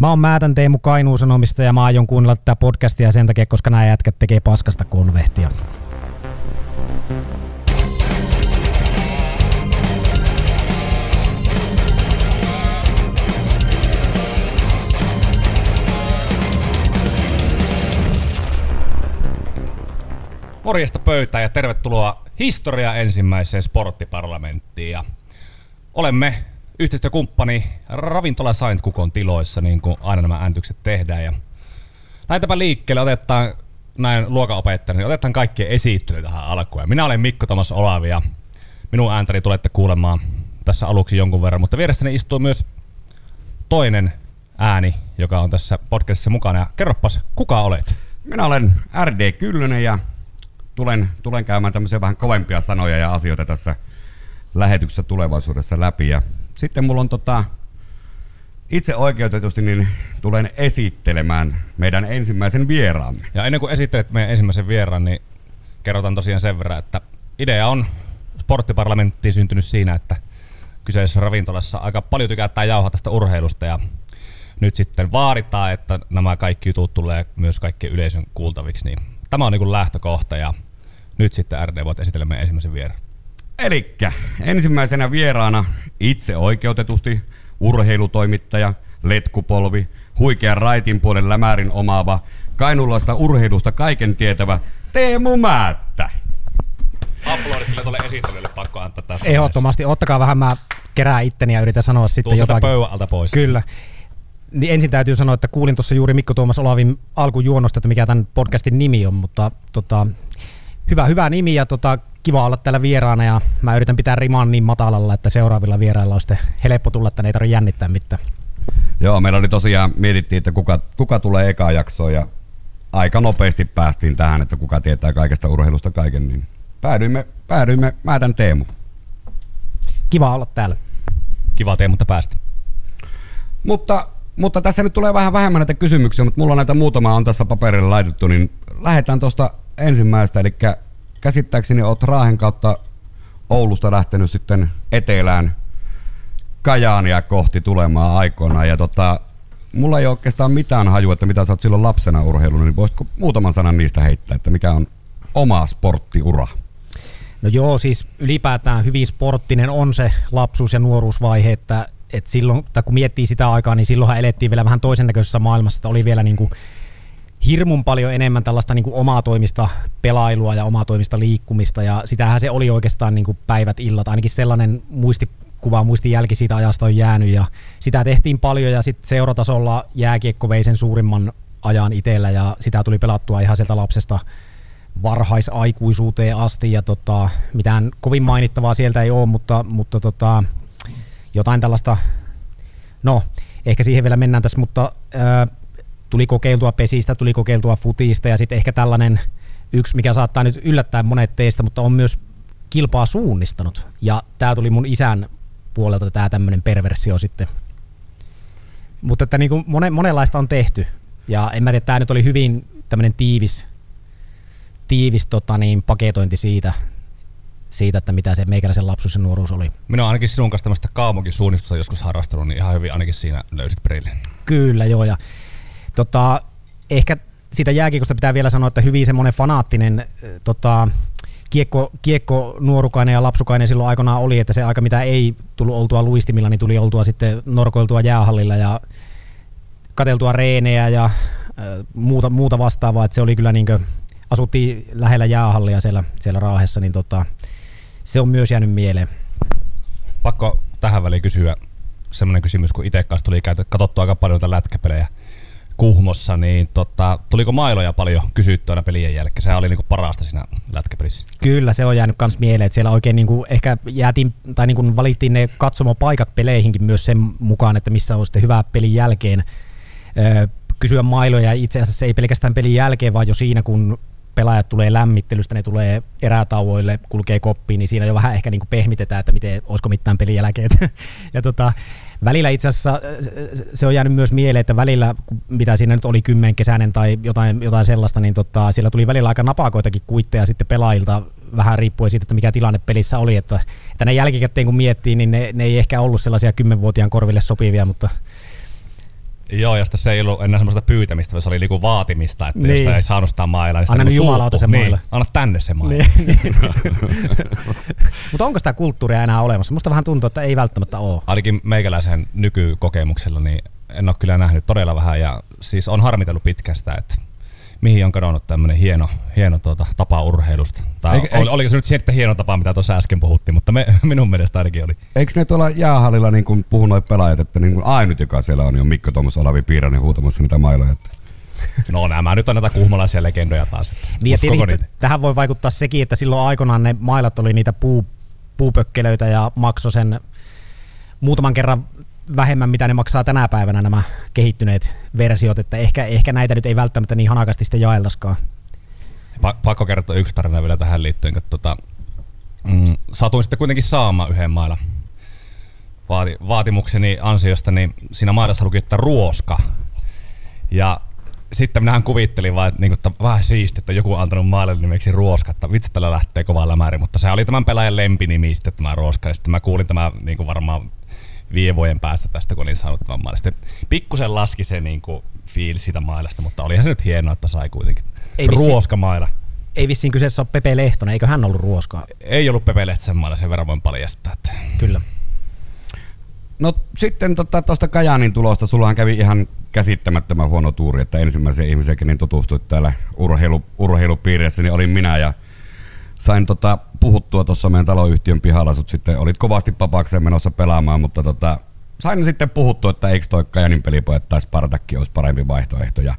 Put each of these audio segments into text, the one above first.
Mä oon Määtän Teemu Kainuun Sanomista ja mä aion kuunnella tätä podcastia sen takia, koska nämä jätkät tekee paskasta konvehtia. Morjesta pöytään ja tervetuloa historia ensimmäiseen sporttiparlamenttiin. Olemme yhteistyökumppani Ravintola Saint Kukon tiloissa, niin kuin aina nämä ääntykset tehdään. Ja lähdetäänpä liikkeelle, otetaan näin luokanopettaja, niin otetaan kaikkien esittely tähän alkuun. Minä olen Mikko Tomas Olavi ja minun ääntäni tulette kuulemaan tässä aluksi jonkun verran, mutta vieressäni istuu myös toinen ääni, joka on tässä podcastissa mukana. Ja kerropas, kuka olet? Minä olen RD Kyllönen ja tulen, tulen käymään tämmöisiä vähän kovempia sanoja ja asioita tässä lähetyksessä tulevaisuudessa läpi. Ja sitten mulla on tota, itse oikeutetusti niin tulen esittelemään meidän ensimmäisen vieraamme. Ja ennen kuin esittelet meidän ensimmäisen vieraan, niin kerrotaan tosiaan sen verran, että idea on sporttiparlamenttiin syntynyt siinä, että kyseisessä ravintolassa aika paljon tykätään jauhaa tästä urheilusta ja nyt sitten vaaditaan, että nämä kaikki jutut tulee myös kaikkien yleisön kuultaviksi, niin tämä on niin lähtökohta ja nyt sitten RD voit esitellä meidän ensimmäisen vieraan. Elikkä ensimmäisenä vieraana itse oikeutetusti urheilutoimittaja, letkupolvi, huikean raitin puolen lämärin omaava, kainulaista urheilusta kaiken tietävä Teemu Määttä. Aplodit kyllä tuolle esittelylle pakko antaa tässä. Ehdottomasti, ottakaa vähän mä kerää itteni ja yritän sanoa sitten Tuu jotakin. pöydän alta pois. Kyllä. Niin ensin täytyy sanoa, että kuulin tuossa juuri Mikko Tuomas Olavin alkujuonosta, että mikä tämän podcastin nimi on, mutta tota, hyvä, hyvä nimi ja tota, kiva olla täällä vieraana ja mä yritän pitää riman niin matalalla, että seuraavilla vierailla on sitten helppo tulla, että ne ei tarvitse jännittää mitään. Joo, meillä oli tosiaan, mietittiin, että kuka, kuka tulee eka jaksoon ja aika nopeasti päästiin tähän, että kuka tietää kaikesta urheilusta kaiken, niin päädyimme, päädyimme mä tän Teemu. Kiva olla täällä. Kiva Teemu, mutta päästä. Mutta, mutta tässä nyt tulee vähän vähemmän näitä kysymyksiä, mutta mulla on näitä muutama on tässä paperille laitettu, niin lähdetään tuosta ensimmäistä, eli käsittääkseni oot Raahen kautta Oulusta lähtenyt sitten etelään Kajaania kohti tulemaan aikoinaan. Ja tota, mulla ei oikeastaan mitään hajua, että mitä sä oot silloin lapsena urheilun, niin voisitko muutaman sanan niistä heittää, että mikä on oma sporttiura? No joo, siis ylipäätään hyvin sporttinen on se lapsuus- ja nuoruusvaihe, että, että silloin, tai kun miettii sitä aikaa, niin silloinhan elettiin vielä vähän toisen näköisessä maailmassa, että oli vielä niin kuin hirmun paljon enemmän tällaista niin kuin omaa toimista pelailua ja omaa toimista liikkumista ja sitähän se oli oikeastaan niin kuin päivät, illat, ainakin sellainen muistikuva, muistijälki siitä ajasta on jäänyt ja sitä tehtiin paljon ja sitten seuratasolla jääkiekko vei sen suurimman ajan itsellä ja sitä tuli pelattua ihan sieltä lapsesta varhaisaikuisuuteen asti ja tota, mitään kovin mainittavaa sieltä ei ole, mutta, mutta tota, jotain tällaista, no ehkä siihen vielä mennään tässä, mutta ää, tuli kokeiltua pesistä, tuli kokeiltua futista ja sitten ehkä tällainen yksi, mikä saattaa nyt yllättää monet teistä, mutta on myös kilpaa suunnistanut. Ja tämä tuli mun isän puolelta tämä tämmöinen perversio sitten. Mutta että niin kuin monen, monenlaista on tehty. Ja en mä tiedä, tämä nyt oli hyvin tämmöinen tiivis, tiivis tota niin, paketointi siitä, siitä, että mitä se meikäläisen lapsuus ja nuoruus oli. Minä olen ainakin sinun kanssa tämmöistä kaumunkin suunnistusta joskus harrastanut, niin ihan hyvin ainakin siinä löysit perille. Kyllä, joo. Ja Tota, ehkä siitä jääkiekosta pitää vielä sanoa, että hyvin semmoinen fanaattinen tota, kiekko, kiekko nuorukainen ja lapsukainen silloin aikanaan oli, että se aika mitä ei tullut oltua luistimilla, niin tuli oltua sitten norkoiltua jäähallilla ja kateltua reenejä ja äh, muuta, muuta vastaavaa, että se oli kyllä niin kuin, asuttiin lähellä jäähallia siellä, siellä Raahessa, niin tota, se on myös jäänyt mieleen. Pakko tähän väliin kysyä semmoinen kysymys, kun itse kanssa tuli katsottua aika paljon lätkäpelejä Kuhmossa, niin tota, tuliko mailoja paljon kysyttyä pelien jälkeen? Sehän oli niinku parasta siinä lätkäpelissä. Kyllä, se on jäänyt myös mieleen, että siellä oikein niinku ehkä jäätiin, tai niinku valittiin ne katsomopaikat peleihinkin myös sen mukaan, että missä on sitten hyvä pelin jälkeen öö, kysyä mailoja. Itse asiassa ei pelkästään pelin jälkeen, vaan jo siinä, kun pelaajat tulee lämmittelystä, ne tulee erätauoille, kulkee koppiin, niin siinä jo vähän ehkä niin kuin pehmitetään, että miten, olisiko mitään pelin jälkeen. ja tota, välillä itse asiassa se on jäänyt myös mieleen, että välillä, mitä siinä nyt oli kymmenkesäinen tai jotain, jotain sellaista, niin tota, siellä tuli välillä aika napakoitakin kuitteja sitten pelaajilta, vähän riippuen siitä, että mikä tilanne pelissä oli, että, että ne jälkikäteen kun miettii, niin ne, ne ei ehkä ollut sellaisia kymmenvuotiaan korville sopivia, mutta Joo, ja se ei ollut enää semmoista pyytämistä, vaan se oli niinku vaatimista, että niin. jos ei saanut sitä mailla, niin sitä Anna niinku nyt jumalauta suuttu. se mailla. Niin, anna tänne se mailla. Niin, niin. Mutta onko sitä kulttuuria enää olemassa? Musta vähän tuntuu, että ei välttämättä ole. Ainakin meikäläisen nykykokemuksella, niin en ole kyllä nähnyt todella vähän, ja siis on harmitellut pitkään sitä, että mihin on kadonnut tämmöinen hieno, hieno tuota, tapa urheilusta. Tai Eikö- oli, oliko se nyt sitten hieno tapa, mitä tuossa äsken puhuttiin, mutta me, minun mielestä ainakin oli. Eikö ne tuolla jäähallilla niin kuin puhu noin pelaajat, että niin kuin ainut, joka siellä on, niin on Mikko Tuomas Olavi Piirainen huutamassa niitä mailoja. Että No nämä nyt on näitä kuhmalaisia legendoja taas. Niin ja uskoko tietenkin niitä? t- tähän voi vaikuttaa sekin, että silloin aikoinaan ne mailat oli niitä puu, puupökkelöitä ja maksoi sen muutaman kerran vähemmän, mitä ne maksaa tänä päivänä nämä kehittyneet versiot, että ehkä, ehkä näitä nyt ei välttämättä niin hanakasti sitten jaeltaskaan. Pa- pakko kertoa yksi tarina vielä tähän liittyen, kun tota, mm, satuin sitten kuitenkin saamaan yhden mailan Vaati, vaatimukseni ansiosta, niin siinä mailassa luki, että ruoska. Ja sitten minähän kuvittelin vaan, että, niin että vähän siisti, että joku on antanut maalle nimeksi ruoska, että vitsi tällä lähtee kovaa lämäri, mutta se oli tämän pelaajan lempinimi sitten tämä ruoska, ja sitten mä kuulin tämä niin kuin varmaan viiden vuoden päästä tästä, kun olin saanut tämän mailan. Sitten pikkusen laski se niin kuin fiilis siitä mailasta, mutta olihan se nyt hienoa, että sai kuitenkin Ei ruoskamaila. Ei vissiin kyseessä ole Pepe Lehtonen, eikö hän ollut ruoskaa? Ei ollut Pepe Lehtisen mailla, sen verran voin paljastaa. Että Kyllä. No sitten tuosta tota, Kajaanin tulosta, sullahan kävi ihan käsittämättömän huono tuuri, että ensimmäisen ihmisen, kenen tutustuit täällä urheilu, urheilupiirissä, niin olin minä ja sain tota, puhuttua tuossa meidän taloyhtiön pihalla, sut sitten olit kovasti papakseen menossa pelaamaan, mutta tota, sain sitten puhuttua, että eikö toi Kajanin pelipojat tai Spartakki olisi parempi vaihtoehto. Ja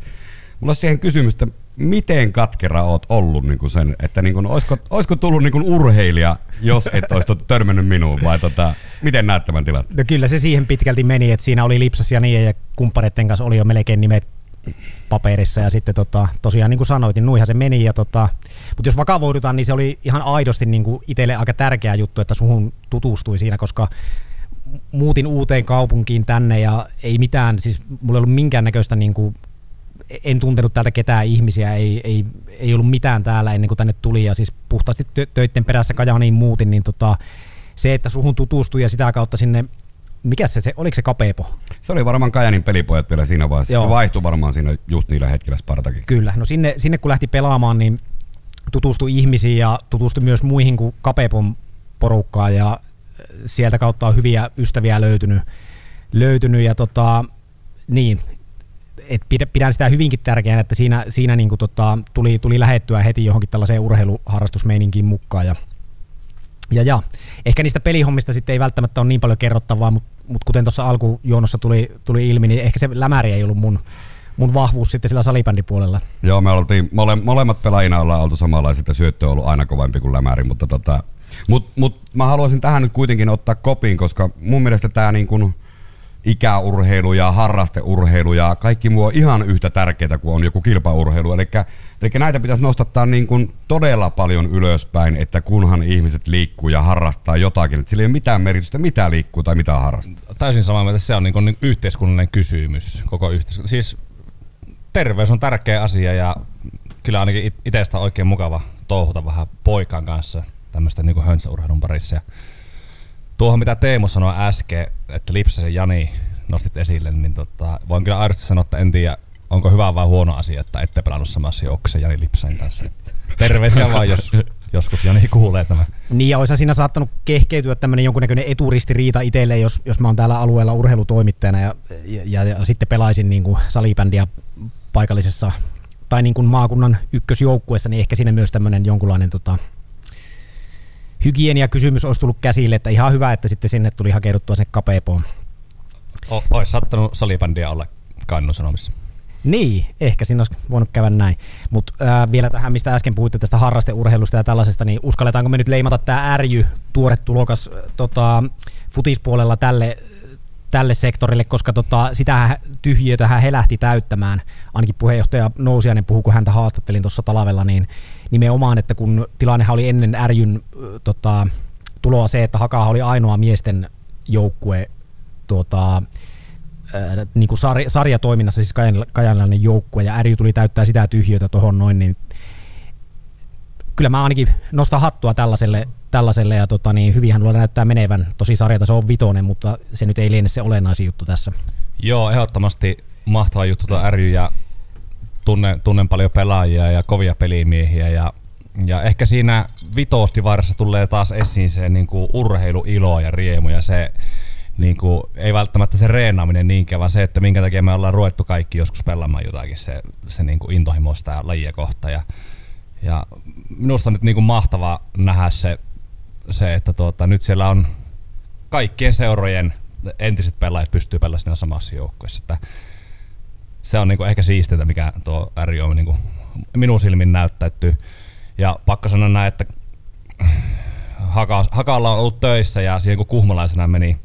mulla olisi siihen kysymys, että miten katkera oot ollut niin kuin sen, että niin kuin, olisiko, olisiko tullut niin kuin urheilija, jos et olisi törmännyt minuun, vai tota, miten näet tämän tilanteen? No kyllä se siihen pitkälti meni, että siinä oli Lipsas ja niin ja kumppaneiden kanssa oli jo melkein nimet paperissa ja sitten tota, tosiaan niin kuin sanoit, niin nuihan se meni. Ja tota, mutta jos vakavoidutaan, niin se oli ihan aidosti niin kuin itselle aika tärkeä juttu, että suhun tutustui siinä, koska muutin uuteen kaupunkiin tänne ja ei mitään, siis mulla ei ollut minkäännäköistä niin kuin, en tuntenut täältä ketään ihmisiä, ei, ei, ei ollut mitään täällä ennen kuin tänne tuli ja siis puhtaasti tö- töitten perässä Kajaaniin muutin, niin tota, se, että suhun tutustui ja sitä kautta sinne, mikä se, se oliko se Kapepo? Se oli varmaan Kajanin pelipojat vielä siinä vaiheessa. Joo. Se vaihtui varmaan siinä just niillä hetkillä Spartakiksi. Kyllä, no sinne, sinne kun lähti pelaamaan, niin tutustui ihmisiin ja tutustui myös muihin kuin Kapepon porukkaan ja sieltä kautta on hyviä ystäviä löytynyt, löytynyt ja tota, niin, et pidä- pidän sitä hyvinkin tärkeänä, että siinä, siinä niin tota, tuli, tuli lähettyä heti johonkin tällaiseen urheiluharrastusmeininkiin mukaan ja ja, ja ehkä niistä pelihommista sitten ei välttämättä ole niin paljon kerrottavaa, mutta mut kuten tuossa alkujuonossa tuli, tuli ilmi, niin ehkä se lämäri ei ollut mun, mun vahvuus sitten sillä salibändipuolella. Joo, me oltiin, mole, molemmat pelaajina ollaan oltu samanlaiset ja syöttö on ollut aina kovempi kuin lämäri, mutta tota, mut, mut mä haluaisin tähän nyt kuitenkin ottaa kopin, koska mun mielestä tämä niin kuin ikäurheilu ja harrasteurheilu ja kaikki muu on ihan yhtä tärkeää kuin on joku kilpaurheilu. Eli, eli näitä pitäisi nostattaa niin kuin todella paljon ylöspäin, että kunhan ihmiset liikkuu ja harrastaa jotakin. Että sillä ei ole mitään merkitystä, mitä liikkuu tai mitä harrastaa. täysin samaa mieltä, se on niin kuin yhteiskunnallinen kysymys, koko yhteiskunta. Siis terveys on tärkeä asia ja kyllä ainakin it- itsestä on oikein mukava touhuta vähän poikan kanssa tämmöistä niin höntsäurheilun parissa. Ja tuohon mitä Teemu sanoi äsken, että Lipsasen Jani nostit esille, niin tota, voin kyllä aidosti sanoa, että en tiedä, onko hyvä vai huono asia, että ette pelannut samassa joukkueessa Jani Lipsan kanssa. Terveisiä vaan, jos joskus Jani kuulee tämän. Niin ja olisi siinä saattanut kehkeytyä tämmöinen jonkunnäköinen eturistiriita itselle, jos, jos mä oon täällä alueella urheilutoimittajana ja, ja, ja, ja sitten pelaisin niin kuin salibändiä paikallisessa tai niin kuin maakunnan ykkösjoukkueessa, niin ehkä siinä myös tämmöinen jonkunlainen tota, hygieniakysymys olisi tullut käsille, että ihan hyvä, että sitten sinne tuli hakeuduttua sinne kapeepoon. O- Ois sattanut salibändiä olla Kainuun Sanomissa. Niin, ehkä siinä olisi voinut käydä näin. Mutta vielä tähän, mistä äsken puhuitte tästä harrasteurheilusta ja tällaisesta, niin uskalletaanko me nyt leimata tämä RJ, tuore tulokas tota, futispuolella tälle, tälle sektorille, koska tota, sitä tyhjiötä he lähti täyttämään. Ainakin puheenjohtaja Nousiainen puhui, kun häntä haastattelin tuossa talvella, niin nimenomaan, että kun tilannehan oli ennen äh, tota, tuloa se, että Haka oli ainoa miesten joukkue tuota, ää, niin kuin sarja, sarjatoiminnassa, siis kajan- kajanilainen joukkue, ja Ärjy tuli täyttää sitä tyhjötä tuohon noin, niin kyllä mä ainakin nostan hattua tällaiselle, tällaiselle ja tota, niin hyvinhän luulen näyttää menevän. Tosi sarjata se on vitonen, mutta se nyt ei liene se olennaisin juttu tässä. Joo, ehdottomasti mahtava juttu tuo ry ja tunnen, tunnen paljon pelaajia ja kovia pelimiehiä ja, ja ehkä siinä vitosti varassa tulee taas esiin se niin kuin urheiluilo ja riemu ja se niin kuin, ei välttämättä se reenaaminen niinkään, vaan se, että minkä takia me ollaan ruvettu kaikki joskus pelaamaan jotakin, se, se niin kuin intohimo sitä lajia kohta. Ja, ja minusta on nyt niin kuin mahtavaa nähdä se, se että tuota, nyt siellä on kaikkien seurojen entiset pelaajat pystyy pelaamaan siinä samassa joukkueessa. Että se on niinku ehkä siistintä, mikä tuo ry on niinku minun silmin näyttäytyy. Ja pakko sanoa näin, että Haka, Hakalla on ollut töissä ja siihen kun kuhmalaisena meni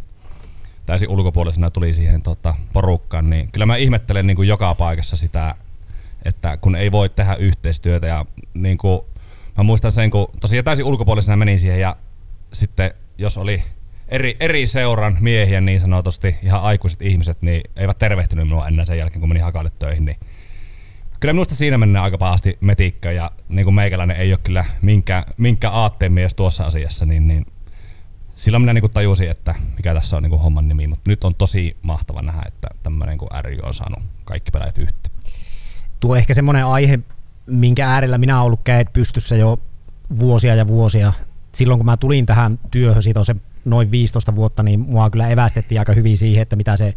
täysin ulkopuolisena tuli siihen tota, porukkaan, niin kyllä mä ihmettelen niin kuin joka paikassa sitä, että kun ei voi tehdä yhteistyötä ja niin kuin, mä muistan sen, kun tosiaan täysin ulkopuolisena menin siihen ja sitten jos oli eri, eri seuran miehiä niin sanotusti, ihan aikuiset ihmiset, niin eivät tervehtynyt minua ennen sen jälkeen, kun menin hakalle töihin, niin kyllä minusta siinä mennään aika pahasti metikkä ja niin kuin meikäläinen ei ole kyllä minkä, minkä aatteen mies tuossa asiassa, niin, niin silloin minä niin tajusin, että mikä tässä on niin homman nimi, mutta nyt on tosi mahtava nähdä, että tämmöinen ry on saanut kaikki pelaajat yhteen. Tuo ehkä semmoinen aihe, minkä äärellä minä olen ollut käet pystyssä jo vuosia ja vuosia. Silloin kun mä tulin tähän työhön, siitä on se noin 15 vuotta, niin mua kyllä evästettiin aika hyvin siihen, että mitä se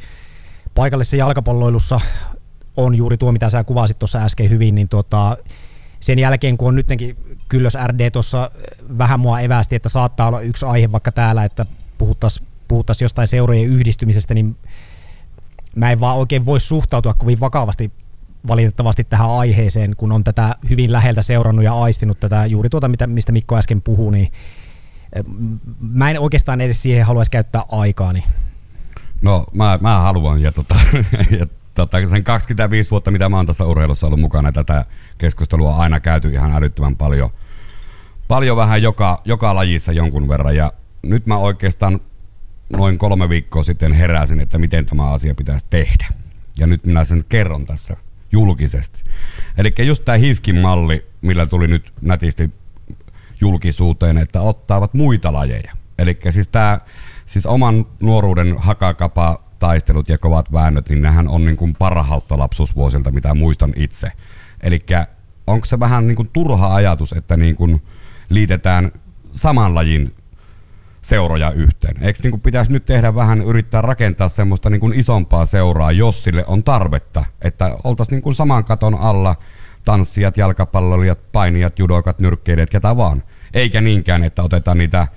paikallisessa jalkapalloilussa on juuri tuo, mitä sä kuvasit tuossa äsken hyvin, niin tuota, sen jälkeen, kun on nytkin Kyllös RD tuossa vähän mua evästi, että saattaa olla yksi aihe vaikka täällä, että puhuttaisiin puhuttais jostain seurojen yhdistymisestä, niin mä en vaan oikein voi suhtautua kovin vakavasti valitettavasti tähän aiheeseen, kun on tätä hyvin läheltä seurannut ja aistinut tätä juuri tuota, mistä Mikko äsken puhui, niin mä en oikeastaan edes siihen haluaisi käyttää aikaani. No mä, mä haluan ja, tota, ja tota, sen 25 vuotta, mitä mä oon tässä urheilussa ollut mukana, tätä keskustelua on aina käyty ihan älyttömän paljon. Paljon vähän joka, joka lajissa jonkun verran ja nyt mä oikeastaan noin kolme viikkoa sitten heräsin, että miten tämä asia pitäisi tehdä. Ja nyt minä sen kerron tässä julkisesti. Eli just tämä HIFKin malli, millä tuli nyt nätisti julkisuuteen, että ottavat muita lajeja. Eli siis tämä siis oman nuoruuden hakakapa taistelut ja kovat väännöt, niin nehän on niin kuin parhautta lapsuusvuosilta, mitä muistan itse. Eli onko se vähän niin kuin turha ajatus, että niin kuin liitetään saman lajin seuroja yhteen. Eikö niin kuin pitäisi nyt tehdä vähän, yrittää rakentaa semmoista niin kuin isompaa seuraa, jos sille on tarvetta, että oltaisiin niin kuin saman katon alla tanssijat, jalkapalloilijat, painijat, judokat, nyrkkeilijät, ketä vaan. Eikä niinkään, että otetaan niitä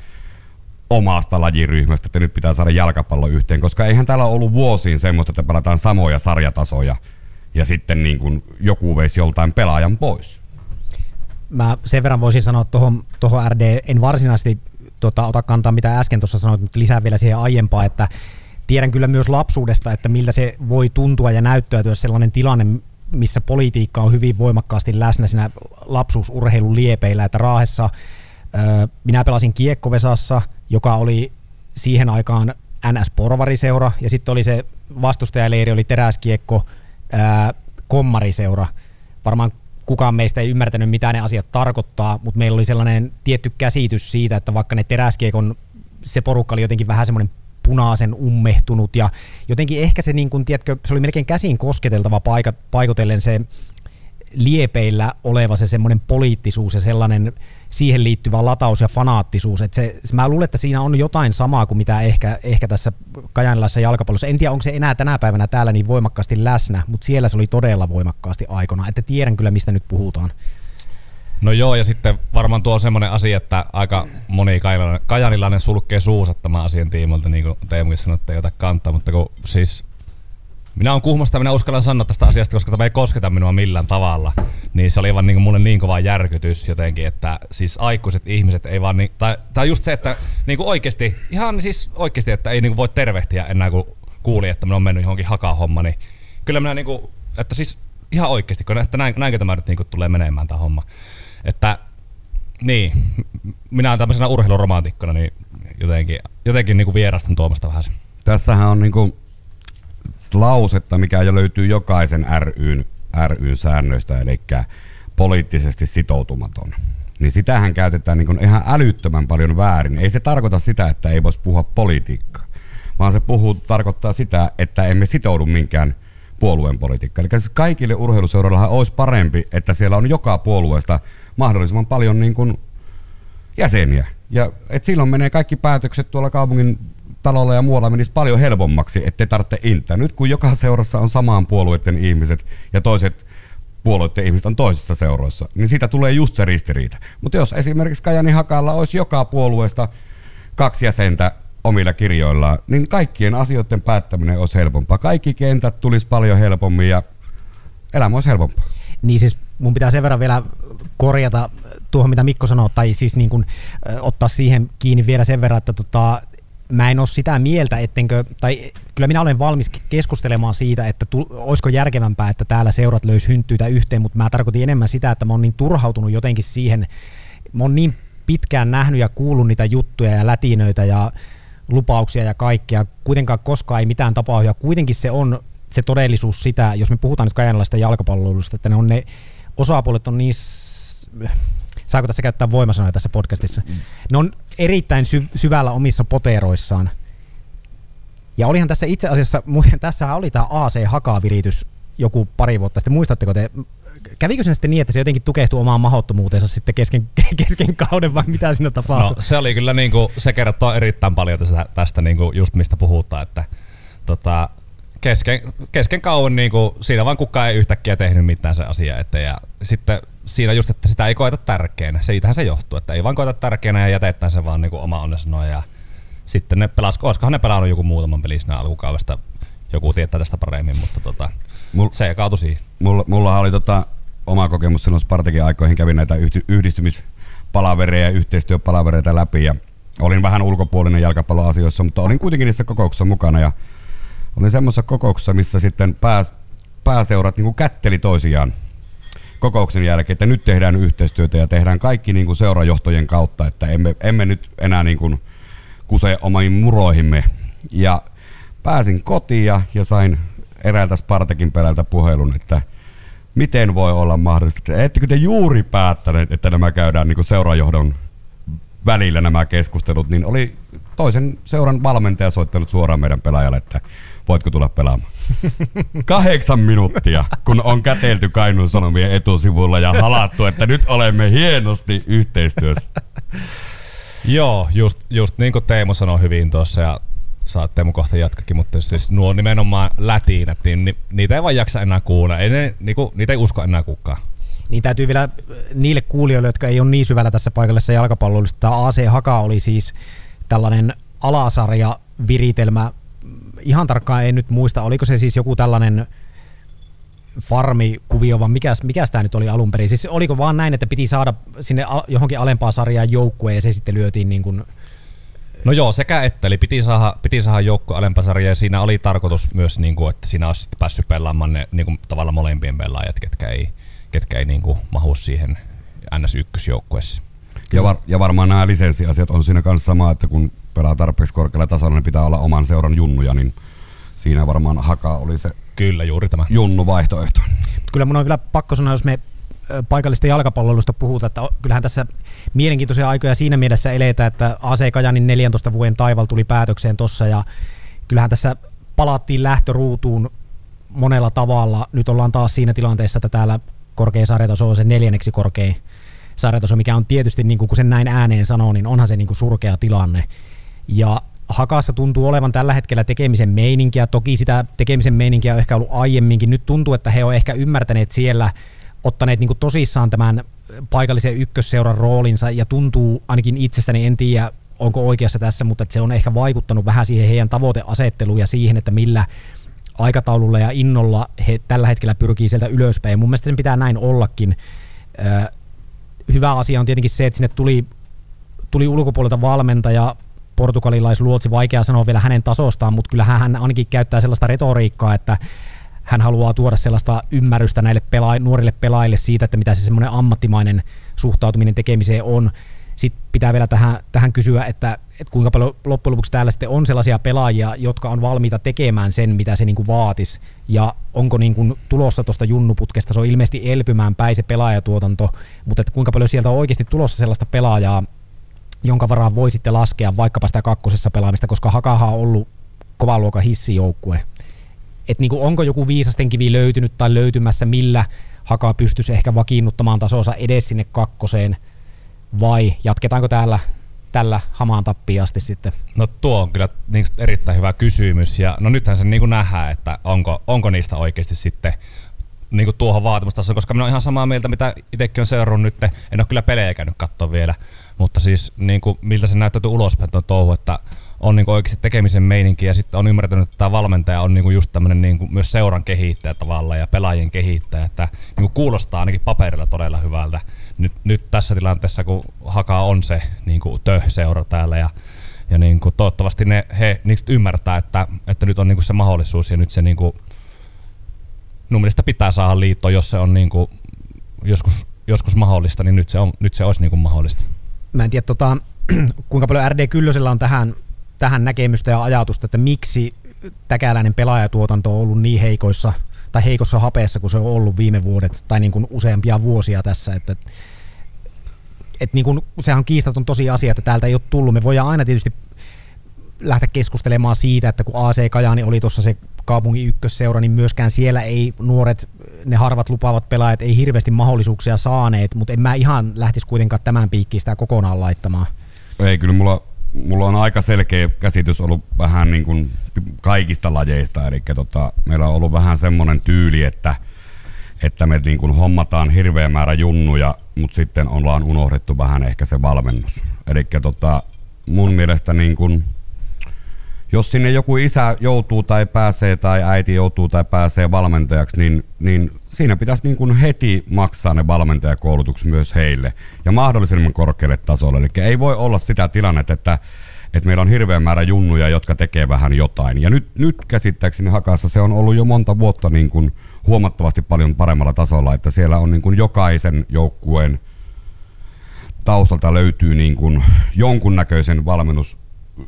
omasta lajiryhmästä, että nyt pitää saada jalkapallo yhteen, koska eihän täällä ollut vuosiin semmoista, että pelataan samoja sarjatasoja ja sitten niin kuin joku veisi joltain pelaajan pois. Mä sen verran voisin sanoa tuohon, tuohon RD, en varsinaisesti tota, ota kantaa mitä äsken tuossa sanoit, mutta lisää vielä siihen aiempaa, että tiedän kyllä myös lapsuudesta, että miltä se voi tuntua ja näyttäytyä sellainen tilanne, missä politiikka on hyvin voimakkaasti läsnä siinä lapsuusurheilun liepeillä, että Raahessa minä pelasin Kiekkovesassa, joka oli siihen aikaan NS-porvariseura, ja sitten oli se vastustajaleiri, oli teräskiekko, kommariseura. Varmaan kukaan meistä ei ymmärtänyt, mitä ne asiat tarkoittaa, mutta meillä oli sellainen tietty käsitys siitä, että vaikka ne teräskiekon, se porukka oli jotenkin vähän semmoinen punaisen ummehtunut ja jotenkin ehkä se, niin kun, tiedätkö, se oli melkein käsin kosketeltava paikotellen se liepeillä oleva se semmoinen poliittisuus ja sellainen siihen liittyvä lataus ja fanaattisuus. Että se, mä luulen, että siinä on jotain samaa kuin mitä ehkä, ehkä tässä kajanilaisessa jalkapallossa. En tiedä, onko se enää tänä päivänä täällä niin voimakkaasti läsnä, mutta siellä se oli todella voimakkaasti aikona. Että tiedän kyllä, mistä nyt puhutaan. No joo, ja sitten varmaan tuo on semmoinen asia, että aika moni kajanilainen sulkee suusa tämän asian tiimoilta, niin kuin Teemukin sanoi, että ei ota kantaa, mutta kun siis minä olen Kuhmosta minä uskallan sanoa tästä asiasta, koska tämä ei kosketa minua millään tavalla. Niin se oli vaan niin mulle niin kova järkytys jotenkin, että siis aikuiset ihmiset ei vaan, niin, tai, tai just se, että niin kuin oikeasti, ihan siis oikeasti, että ei niin kuin voi tervehtiä enää kun kuuli, että minä on mennyt johonkin hakahomma, niin kyllä minä niin kuin, että siis ihan oikeasti, kun, että näin, näinkö tämä nyt niin kuin tulee menemään tämä homma. Että niin, minä tämmöisenä urheiluromantikkona, niin jotenkin, jotenkin niin kuin vierastan tuomasta vähän. Tässähän on niin kuin lausetta, mikä jo löytyy jokaisen ryn, ryn säännöistä, eli poliittisesti sitoutumaton. Niin sitähän käytetään niin ihan älyttömän paljon väärin. Ei se tarkoita sitä, että ei voisi puhua politiikkaa, vaan se puhuu, tarkoittaa sitä, että emme sitoudu minkään puolueen politiikka. Eli siis kaikille urheiluseuroillahan olisi parempi, että siellä on joka puolueesta mahdollisimman paljon niin kuin jäseniä. Ja et silloin menee kaikki päätökset tuolla kaupungin talolla ja muualla menisi paljon helpommaksi, ettei tarvitse intää. Nyt kun joka seurassa on samaan puolueiden ihmiset ja toiset puolueiden ihmiset on toisissa seuroissa, niin siitä tulee just se ristiriita. Mutta jos esimerkiksi Kajani Hakalla olisi joka puolueesta kaksi jäsentä omilla kirjoillaan, niin kaikkien asioiden päättäminen olisi helpompaa. Kaikki kentät tulisi paljon helpommin ja elämä olisi helpompaa. Niin siis mun pitää sen verran vielä korjata tuohon, mitä Mikko sanoi, tai siis niin kuin, ottaa siihen kiinni vielä sen verran, että tota, mä en ole sitä mieltä, ettenkö, tai kyllä minä olen valmis keskustelemaan siitä, että tu, olisiko järkevämpää, että täällä seurat löys hynttyitä yhteen, mutta mä tarkoitin enemmän sitä, että mä oon niin turhautunut jotenkin siihen, mä oon niin pitkään nähnyt ja kuullut niitä juttuja ja lätinöitä ja lupauksia ja kaikkea, kuitenkaan koskaan ei mitään tapahdu, ja kuitenkin se on se todellisuus sitä, jos me puhutaan nyt kajanalaista jalkapalloilusta, että ne on ne osapuolet on niin saako tässä käyttää voimasanoja tässä podcastissa, ne on erittäin sy- syvällä omissa poteroissaan. Ja olihan tässä itse asiassa, muuten tässä oli tämä AC-hakaviritys joku pari vuotta sitten, muistatteko te, kävikö se sitten niin, että se jotenkin tukehtui omaan mahottomuuteensa sitten kesken, kesken kauden vai mitä siinä tapahtui? No se oli kyllä niin kuin, se kertoo erittäin paljon tästä, tästä niin kuin just mistä puhutaan, että tota, kesken, kesken kauan niin kuin, siinä vaan kukaan ei yhtäkkiä tehnyt mitään se asia eteen ja sitten siinä just, että sitä ei koeta tärkeänä. Siitähän se johtuu, että ei vaan koeta tärkeänä ja jätetään se vaan niin oma noin ja sitten ne pelas, olisikohan ne pelannut joku muutaman pelin siinä alkukaudesta, joku tietää tästä paremmin, mutta tota, Mul, se kautui siihen. Mulla, mulla oli tota, oma kokemus silloin Spartakin aikoihin, kävin näitä yhdistymispalavereja ja yhteistyöpalavereita läpi ja olin vähän ulkopuolinen jalkapalloasioissa, mutta olin kuitenkin niissä kokouksissa mukana ja olin semmoisessa kokouksessa, missä sitten pääs, pääseurat niin kätteli toisiaan kokouksen jälkeen, että nyt tehdään yhteistyötä ja tehdään kaikki niin kuin seurajohtojen kautta, että emme, emme nyt enää niin kuin kuse omiin muroihimme. Ja pääsin kotiin ja, ja sain eräältä Spartakin pelältä puhelun, että miten voi olla mahdollista, ettekö te juuri päättäneet, että nämä käydään niin kuin seurajohdon välillä nämä keskustelut, niin oli toisen seuran valmentaja soittanut suoraan meidän pelaajalle, että voitko tulla pelaamaan. Kahdeksan minuuttia, kun on kätelty Kainuun Sanomien etusivulla ja halattu, että nyt olemme hienosti yhteistyössä. Joo, just, just niin kuin Teemu sanoi hyvin tuossa ja saat Teemu kohta jatkakin, mutta siis nuo nimenomaan lätiinät, niin niitä ei vaan jaksa enää kuulla. Ei ne, niinku, niitä ei usko enää kukaan. Niin täytyy vielä niille kuulijoille, jotka ei ole niin syvällä tässä paikallisessa jalkapallollista, tämä AC Haka oli siis tällainen alasarja viritelmä ihan tarkkaan en nyt muista, oliko se siis joku tällainen farmikuvio, vaan mikäs, mikäs tämä nyt oli alun perin? Siis oliko vaan näin, että piti saada sinne johonkin alempaan sarjaan joukkue ja se sitten lyötiin niin kuin No joo, sekä että, eli piti saada, piti saada joukko alempasarja ja siinä oli tarkoitus myös, niin kuin, että siinä olisi päässyt pelaamaan ne niin kuin, tavallaan molempien pelaajat, ketkä ei, ketkä ei niin kuin, mahu siihen NS1-joukkueessa. Ja, var, ja varmaan nämä lisenssiasiat on siinä kanssa sama, että kun pelaa tarpeeksi korkealla tasolla, niin pitää olla oman seuran junnuja, niin siinä varmaan Haka oli se Kyllä, juuri tämä. junnu vaihtoehto. Kyllä mun on vielä pakko sanoa, jos me paikallista jalkapalloilusta puhutaan, että kyllähän tässä mielenkiintoisia aikoja siinä mielessä eletään, että AC Kajanin 14 vuoden taival tuli päätökseen tuossa ja kyllähän tässä palattiin lähtöruutuun monella tavalla. Nyt ollaan taas siinä tilanteessa, että täällä korkea sarjataso on se neljänneksi korkein sarjataso, mikä on tietysti, niin kuin, kun sen näin ääneen sanoo, niin onhan se niin kuin surkea tilanne. Ja Hakassa tuntuu olevan tällä hetkellä tekemisen meininkiä. Toki sitä tekemisen meininkiä on ehkä ollut aiemminkin. Nyt tuntuu, että he on ehkä ymmärtäneet siellä, ottaneet niin tosissaan tämän paikallisen ykkösseuran roolinsa ja tuntuu ainakin itsestäni, en tiedä onko oikeassa tässä, mutta se on ehkä vaikuttanut vähän siihen heidän tavoiteasetteluun ja siihen, että millä aikataululla ja innolla he tällä hetkellä pyrkii sieltä ylöspäin. Ja mun mielestä sen pitää näin ollakin. Hyvä asia on tietenkin se, että sinne tuli, tuli ulkopuolelta valmentaja, portugalilaisluotsi, vaikea sanoa vielä hänen tasostaan, mutta kyllä hän ainakin käyttää sellaista retoriikkaa, että hän haluaa tuoda sellaista ymmärrystä näille pela- nuorille pelaajille siitä, että mitä se semmoinen ammattimainen suhtautuminen tekemiseen on. Sitten pitää vielä tähän, tähän kysyä, että, että kuinka paljon loppujen lopuksi täällä sitten on sellaisia pelaajia, jotka on valmiita tekemään sen, mitä se niin kuin vaatisi, ja onko niin kuin tulossa tuosta junnuputkesta, se on ilmeisesti elpymään päin se pelaajatuotanto, mutta että kuinka paljon sieltä on oikeasti tulossa sellaista pelaajaa, jonka varaan voi sitten laskea vaikkapa sitä kakkosessa pelaamista, koska Hakaha on ollut kovan luokan hissijoukkue. et niin kuin onko joku viisastenkivi löytynyt tai löytymässä, millä Haka pystyisi ehkä vakiinnuttamaan tasonsa edes sinne kakkoseen, vai jatketaanko täällä tällä hamaan tappiin asti sitten? No tuo on kyllä niin erittäin hyvä kysymys ja no nythän se niin nähdään, että onko, onko niistä oikeasti sitten niin kuin tuohon vaatimustasoon, koska minä olen ihan samaa mieltä, mitä itsekin on seurannut nyt. En ole kyllä pelejä käynyt katsoa vielä, mutta siis niin kuin, miltä se näyttäytyy ulospäin tuon touhu, että on niin kuin oikeasti tekemisen meininki ja sitten on ymmärtänyt, että tämä valmentaja on niin kuin just tämmöinen niin kuin myös seuran kehittäjä tavallaan ja pelaajien kehittäjä, että niin kuin kuulostaa ainakin paperilla todella hyvältä. Nyt, nyt tässä tilanteessa, kun Haka on se niin kuin tö-seura täällä ja ja niin kuin toivottavasti ne, he niistä ymmärtää, että, että nyt on niin kuin se mahdollisuus ja nyt se niin kuin minun mielestä pitää saada liitto, jos se on niin kuin joskus, joskus mahdollista, niin nyt se, on, nyt se olisi niin kuin mahdollista. Mä en tiedä, tota, kuinka paljon RD Kyllösellä on tähän, tähän näkemystä ja ajatusta, että miksi täkäläinen pelaajatuotanto on ollut niin heikoissa tai heikossa hapeessa, kun se on ollut viime vuodet tai niin kuin useampia vuosia tässä, että et niin kuin, sehän on kiistaton tosi asia, että täältä ei ole tullut. Me voidaan aina tietysti lähteä keskustelemaan siitä, että kun AC Kajaani oli tuossa se kaupungin ykkösseura, niin myöskään siellä ei nuoret, ne harvat lupaavat pelaajat ei hirveästi mahdollisuuksia saaneet, mutta en mä ihan lähtisi kuitenkaan tämän piikkiin sitä kokonaan laittamaan. Ei, kyllä mulla, mulla on aika selkeä käsitys ollut vähän niin kuin kaikista lajeista, eli tota, meillä on ollut vähän semmoinen tyyli, että, että me niin kuin hommataan hirveä määrä junnuja, mutta sitten ollaan unohdettu vähän ehkä se valmennus. Eli tota, mun mielestä niin kuin, jos sinne joku isä joutuu tai pääsee tai äiti joutuu tai pääsee valmentajaksi, niin, niin siinä pitäisi niin kuin heti maksaa ne valmentajakoulutukset myös heille ja mahdollisimman korkealle tasolle. Eli ei voi olla sitä tilannetta, että, että meillä on hirveä määrä junnuja, jotka tekee vähän jotain. Ja nyt, nyt käsittääkseni Hakassa se on ollut jo monta vuotta niin kuin huomattavasti paljon paremmalla tasolla, että siellä on niin kuin jokaisen joukkueen taustalta löytyy niin kuin jonkunnäköisen valmennus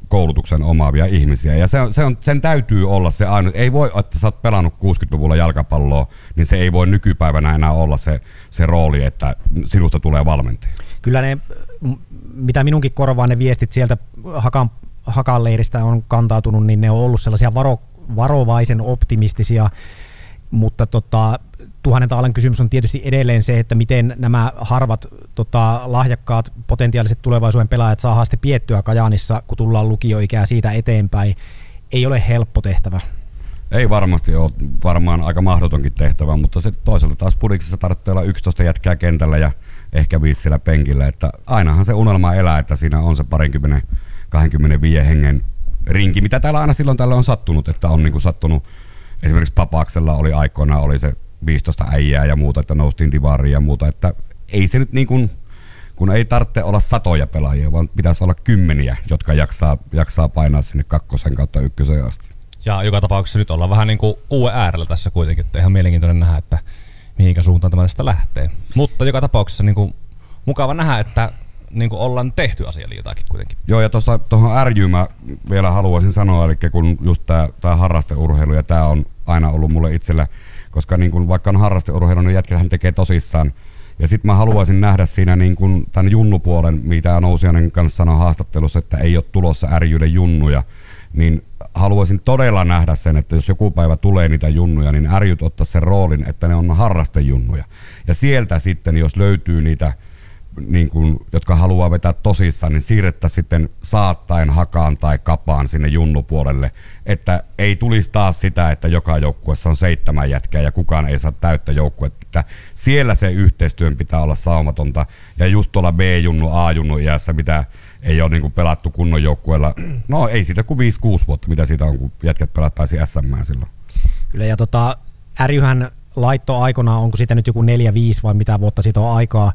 koulutuksen omaavia ihmisiä. Ja se on, se on, sen täytyy olla se ainoa. Ei voi, että sä oot pelannut 60-luvulla jalkapalloa, niin se ei voi nykypäivänä enää olla se, se rooli, että sinusta tulee valmentaja. Kyllä ne, mitä minunkin korvaan ne viestit sieltä Hakan, Hakan leiristä on kantautunut, niin ne on ollut sellaisia varo, varovaisen optimistisia mutta tota, tuhannen taalan kysymys on tietysti edelleen se, että miten nämä harvat tota, lahjakkaat potentiaaliset tulevaisuuden pelaajat saa sitten piettyä Kajaanissa, kun tullaan lukioikää siitä eteenpäin. Ei ole helppo tehtävä. Ei varmasti ole varmaan aika mahdotonkin tehtävä, mutta se toisaalta taas pudiksessa tarvitsee olla 11 jätkää kentällä ja ehkä viisi siellä penkillä. Että ainahan se unelma elää, että siinä on se parinkymmenen, 25 hengen rinki, mitä täällä aina silloin tällä on sattunut, että on niin kuin sattunut esimerkiksi Papaksella oli aikoinaan oli se 15 äijää ja muuta, että noustiin divariin ja muuta, että ei se nyt niin kuin, kun ei tarvitse olla satoja pelaajia, vaan pitäisi olla kymmeniä, jotka jaksaa, jaksaa painaa sinne kakkosen kautta ykkösen asti. Ja joka tapauksessa nyt ollaan vähän niin kuin uuden äärellä tässä kuitenkin, että ihan mielenkiintoinen nähdä, että mihinkä suuntaan tämä tästä lähtee. Mutta joka tapauksessa niin kuin, mukava nähdä, että niin kuin ollaan tehty asialle jotakin kuitenkin. Joo, ja tuohon RJ mä vielä haluaisin sanoa, eli kun just tämä harrasteurheilu, ja tämä on aina ollut mulle itselle, koska niin kun vaikka on harrasteurheilu, niin jätkähän tekee tosissaan. Ja sitten mä haluaisin nähdä siinä niin kun tämän junnupuolen, mitä Nousianen kanssa sanoi haastattelussa, että ei ole tulossa RJlle junnuja, niin haluaisin todella nähdä sen, että jos joku päivä tulee niitä junnuja, niin ärjyt ottaa sen roolin, että ne on harrastejunnuja. Ja sieltä sitten, jos löytyy niitä niin kuin, jotka haluaa vetää tosissaan, niin siirrettä sitten saattaen hakaan tai kapaan sinne junnupuolelle, että ei tulisi taas sitä, että joka joukkuessa on seitsemän jätkää ja kukaan ei saa täyttä joukkuetta. Että siellä se yhteistyön pitää olla saumatonta ja just tuolla B-junnu, A-junnu iässä, mitä ei ole niin pelattu kunnon joukkueella, no ei siitä kuin 5-6 vuotta, mitä siitä on, kun jätkät pelat pääsi SM silloin. Kyllä ja tota, Äryhän laitto aikana, onko siitä nyt joku 4-5 vai mitä vuotta siitä on aikaa,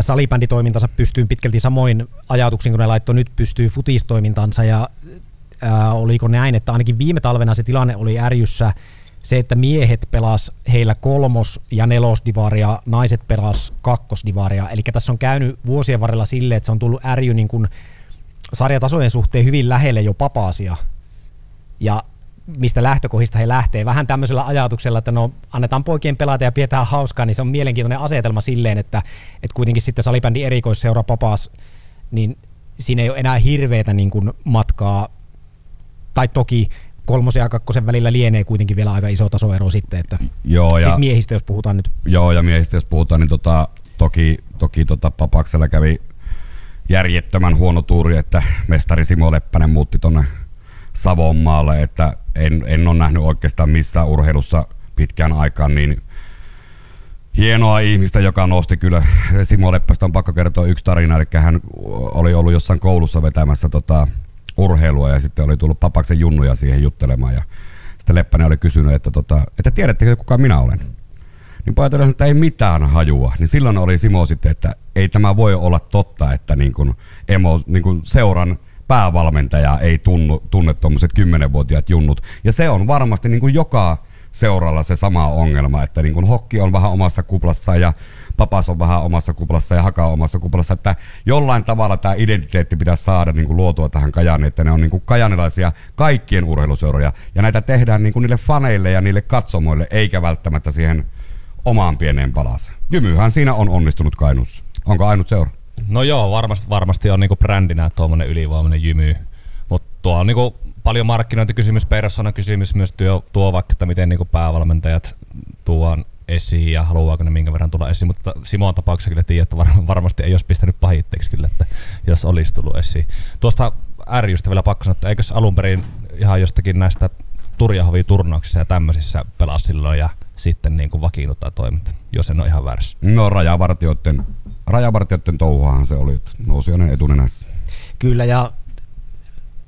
salibänditoimintansa pystyy pitkälti samoin ajatuksin, kun ne laittoi nyt pystyy futistoimintansa ja ää, oliko näin, että ainakin viime talvena se tilanne oli ärjyssä se, että miehet pelas heillä kolmos- ja nelosdivaria, naiset pelas kakkosdivaria. Eli tässä on käynyt vuosien varrella sille, että se on tullut ärjy niin kuin sarjatasojen suhteen hyvin lähelle jo papaasia. Ja mistä lähtökohdista he lähtee. Vähän tämmöisellä ajatuksella, että no annetaan poikien pelata ja pidetään hauskaa, niin se on mielenkiintoinen asetelma silleen, että, että kuitenkin sitten salibändi erikoisseura papas, niin siinä ei ole enää hirveätä niin kuin matkaa, tai toki kolmosen ja kakkosen välillä lienee kuitenkin vielä aika iso tasoero sitten. Että Joo, ja, siis miehistä, jos puhutaan nyt. joo, ja miehistä jos puhutaan, niin tota, toki, toki tota Papaksella kävi järjettömän huono tuuri, että mestari Simo Leppänen muutti tonne Savonmaalle, että en, en ole nähnyt oikeastaan missään urheilussa pitkään aikaan niin hienoa ihmistä, joka nosti kyllä. Simo Leppästä on pakko kertoa yksi tarina, eli hän oli ollut jossain koulussa vetämässä tota, urheilua ja sitten oli tullut Papaksen junnuja siihen juttelemaan ja sitten Leppänen oli kysynyt, että, tota, että tiedättekö kuka minä olen? Niin pojat että ei mitään hajua. Niin silloin oli Simo sitten, että ei tämä voi olla totta, että niin kuin emo, niin kuin seuran päävalmentaja ei tunnu, tunne tuommoiset kymmenenvuotiaat junnut. Ja se on varmasti niin kuin joka seuralla se sama ongelma, että niin kuin hokki on vähän omassa kuplassa ja papas on vähän omassa kuplassa ja haka on omassa kuplassa, että jollain tavalla tämä identiteetti pitäisi saada niin kuin luotua tähän Kajaniin, että ne on niin kuin kajanilaisia kaikkien urheiluseuroja ja näitä tehdään niin kuin niille faneille ja niille katsomoille, eikä välttämättä siihen omaan pieneen palaseen. Jymyhän siinä on onnistunut Kainuussa. Onko ainut seura? No joo, varmasti, varmasti on niinku brändinä tuommoinen ylivoimainen jymy. Mutta tuo on niinku paljon markkinointikysymys, kysymys myös työ, tuo vaikka, että miten niinku päävalmentajat tuon esiin ja haluaako ne minkä verran tulla esiin, mutta Simon tapauksessa kyllä tiedät, että var, varmasti ei olisi pistänyt pahitteeksi kyllä, että jos olisi tullut esiin. Tuosta ärjystä vielä pakko sanoa, että eikös alun perin ihan jostakin näistä Turjahovi-turnauksissa ja tämmöisissä pelaa silloin ja sitten niin kuin vakiinnuttaa toiminta, jos en ole ihan väärässä. No rajavartioiden, rajavartioiden touhuahan se oli, että nousi hänen etunenässä. Kyllä ja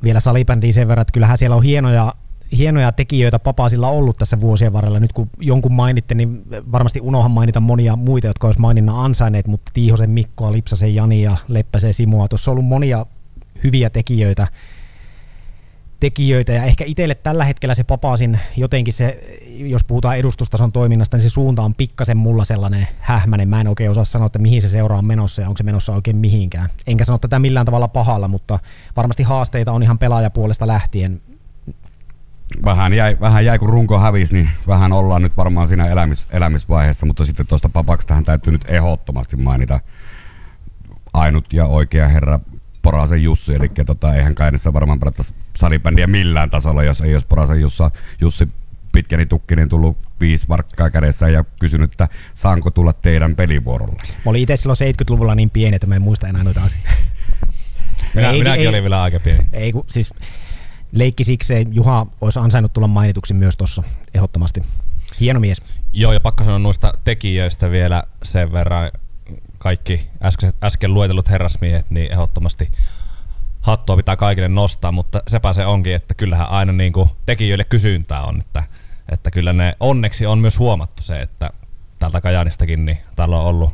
vielä salibändiin sen verran, että kyllähän siellä on hienoja, hienoja tekijöitä Papasilla ollut tässä vuosien varrella. Nyt kun jonkun mainitte, niin varmasti unohan mainita monia muita, jotka olisi maininnan ansainneet, mutta Tiihosen Mikkoa, Lipsasen Jani ja Leppäsen Simoa. Tuossa on ollut monia hyviä tekijöitä tekijöitä ja ehkä itselle tällä hetkellä se Papasin jotenkin se, jos puhutaan edustustason toiminnasta, niin se suunta on pikkasen mulla sellainen hähmäinen. Mä en oikein osaa sanoa, että mihin se seuraa on menossa ja onko se menossa oikein mihinkään. Enkä sano tätä millään tavalla pahalla, mutta varmasti haasteita on ihan pelaajapuolesta lähtien. Vähän jäi, vähän jäi kun runko hävisi, niin vähän ollaan nyt varmaan siinä elämis, elämisvaiheessa, mutta sitten tuosta Papaksestahan täytyy nyt ehdottomasti mainita ainut ja oikea herra Porasen Jussi, eli tota, eihän Kainissa varmaan pelata salibändiä millään tasolla, jos ei olisi Porasen Jussa, Jussi pitkäni tukkinen tullut viisi markkaa kädessä ja kysynyt, että saanko tulla teidän pelivuorolle. Mä olin itse silloin 70-luvulla niin pieni, että mä en muista enää noita asioita. Minä, ei, minäkin ei, olin vielä aika pieni. Ei, kun, siis leikki siksi Juha olisi ansainnut tulla mainituksi myös tuossa ehdottomasti. Hieno mies. Joo, ja pakko sanoa noista tekijöistä vielä sen verran, kaikki äsken, äsken luetellut herrasmiehet, niin ehdottomasti hattua pitää kaikille nostaa, mutta sepä se onkin, että kyllähän aina niin kuin tekijöille kysyntää on, että, että kyllä ne onneksi on myös huomattu se, että täältä Kajanistakin niin täällä on ollut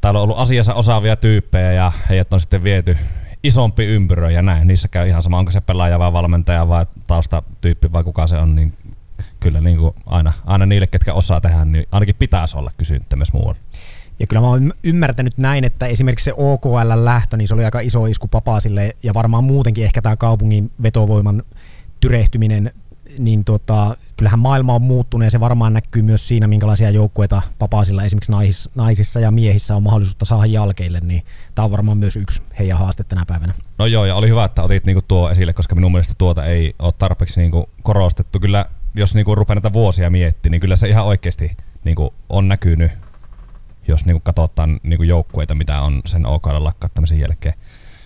täällä on ollut asiassa osaavia tyyppejä ja heidät on sitten viety isompi ympyrö ja näin. Niissä käy ihan sama, onko se pelaaja vai valmentaja vai taustatyyppi vai kuka se on, niin kyllä niin kuin aina, aina niille, ketkä osaa tehdä, niin ainakin pitäisi olla kysyntää myös muualla. Ja kyllä mä oon ymmärtänyt näin, että esimerkiksi se OKL-lähtö, niin se oli aika iso isku Papaasille ja varmaan muutenkin ehkä tämä kaupungin vetovoiman tyrehtyminen, niin tota, kyllähän maailma on muuttunut ja se varmaan näkyy myös siinä, minkälaisia joukkueita Papaasilla esimerkiksi nais, naisissa ja miehissä on mahdollisuutta saada jalkeille, niin tämä on varmaan myös yksi heidän haaste tänä päivänä. No joo, ja oli hyvä, että otit niinku tuo esille, koska minun mielestä tuota ei ole tarpeeksi niinku korostettu. Kyllä, jos niinku rupeaa näitä vuosia miettimään, niin kyllä se ihan oikeasti niinku on näkynyt jos niin katsotaan niin joukkueita, mitä on sen OKL lakkauttamisen jälkeen,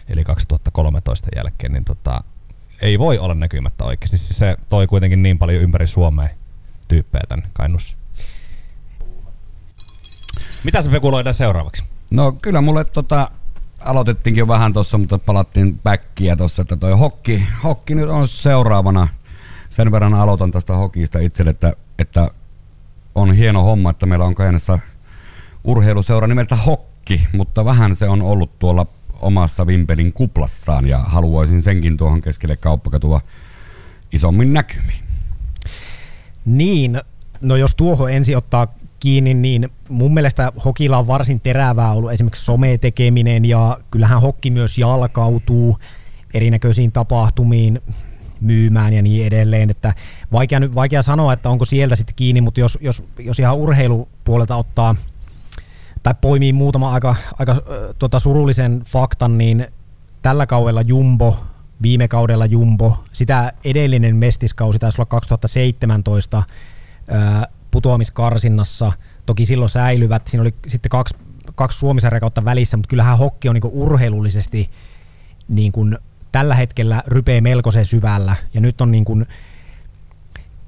eli 2013 jälkeen, niin tota, ei voi olla näkymättä oikeasti. Siis se toi kuitenkin niin paljon ympäri Suomea tyyppejä tänne Kainussa. Mitä se spekuloidaan seuraavaksi? No kyllä mulle tota, aloitettiinkin jo vähän tuossa, mutta palattiin backia tuossa, että toi hokki, hokki nyt on seuraavana. Sen verran aloitan tästä hokista itselle, että, että on hieno homma, että meillä on Kajanessa – urheiluseura nimeltä Hokki, mutta vähän se on ollut tuolla omassa Vimpelin kuplassaan ja haluaisin senkin tuohon keskelle kauppakatua isommin näkymiin. Niin, no jos tuohon ensi ottaa kiinni, niin mun mielestä hokilla on varsin terävää ollut esimerkiksi sometekeminen ja kyllähän hokki myös jalkautuu erinäköisiin tapahtumiin myymään ja niin edelleen, että vaikea, vaikea sanoa, että onko sieltä sitten kiinni, mutta jos, jos, jos ihan urheilupuolelta ottaa tai poimii muutama aika, aika tota, surullisen faktan, niin tällä kaudella Jumbo viime kaudella Jumbo, sitä edellinen mestiskausi taisi olla 2017 ää, putoamiskarsinnassa, toki silloin säilyvät, siinä oli sitten kaksi, kaksi Suomisarjakautta välissä, mutta kyllähän hokki on niin urheilullisesti niin kuin tällä hetkellä rypee melkoisen syvällä, ja nyt on niin kuin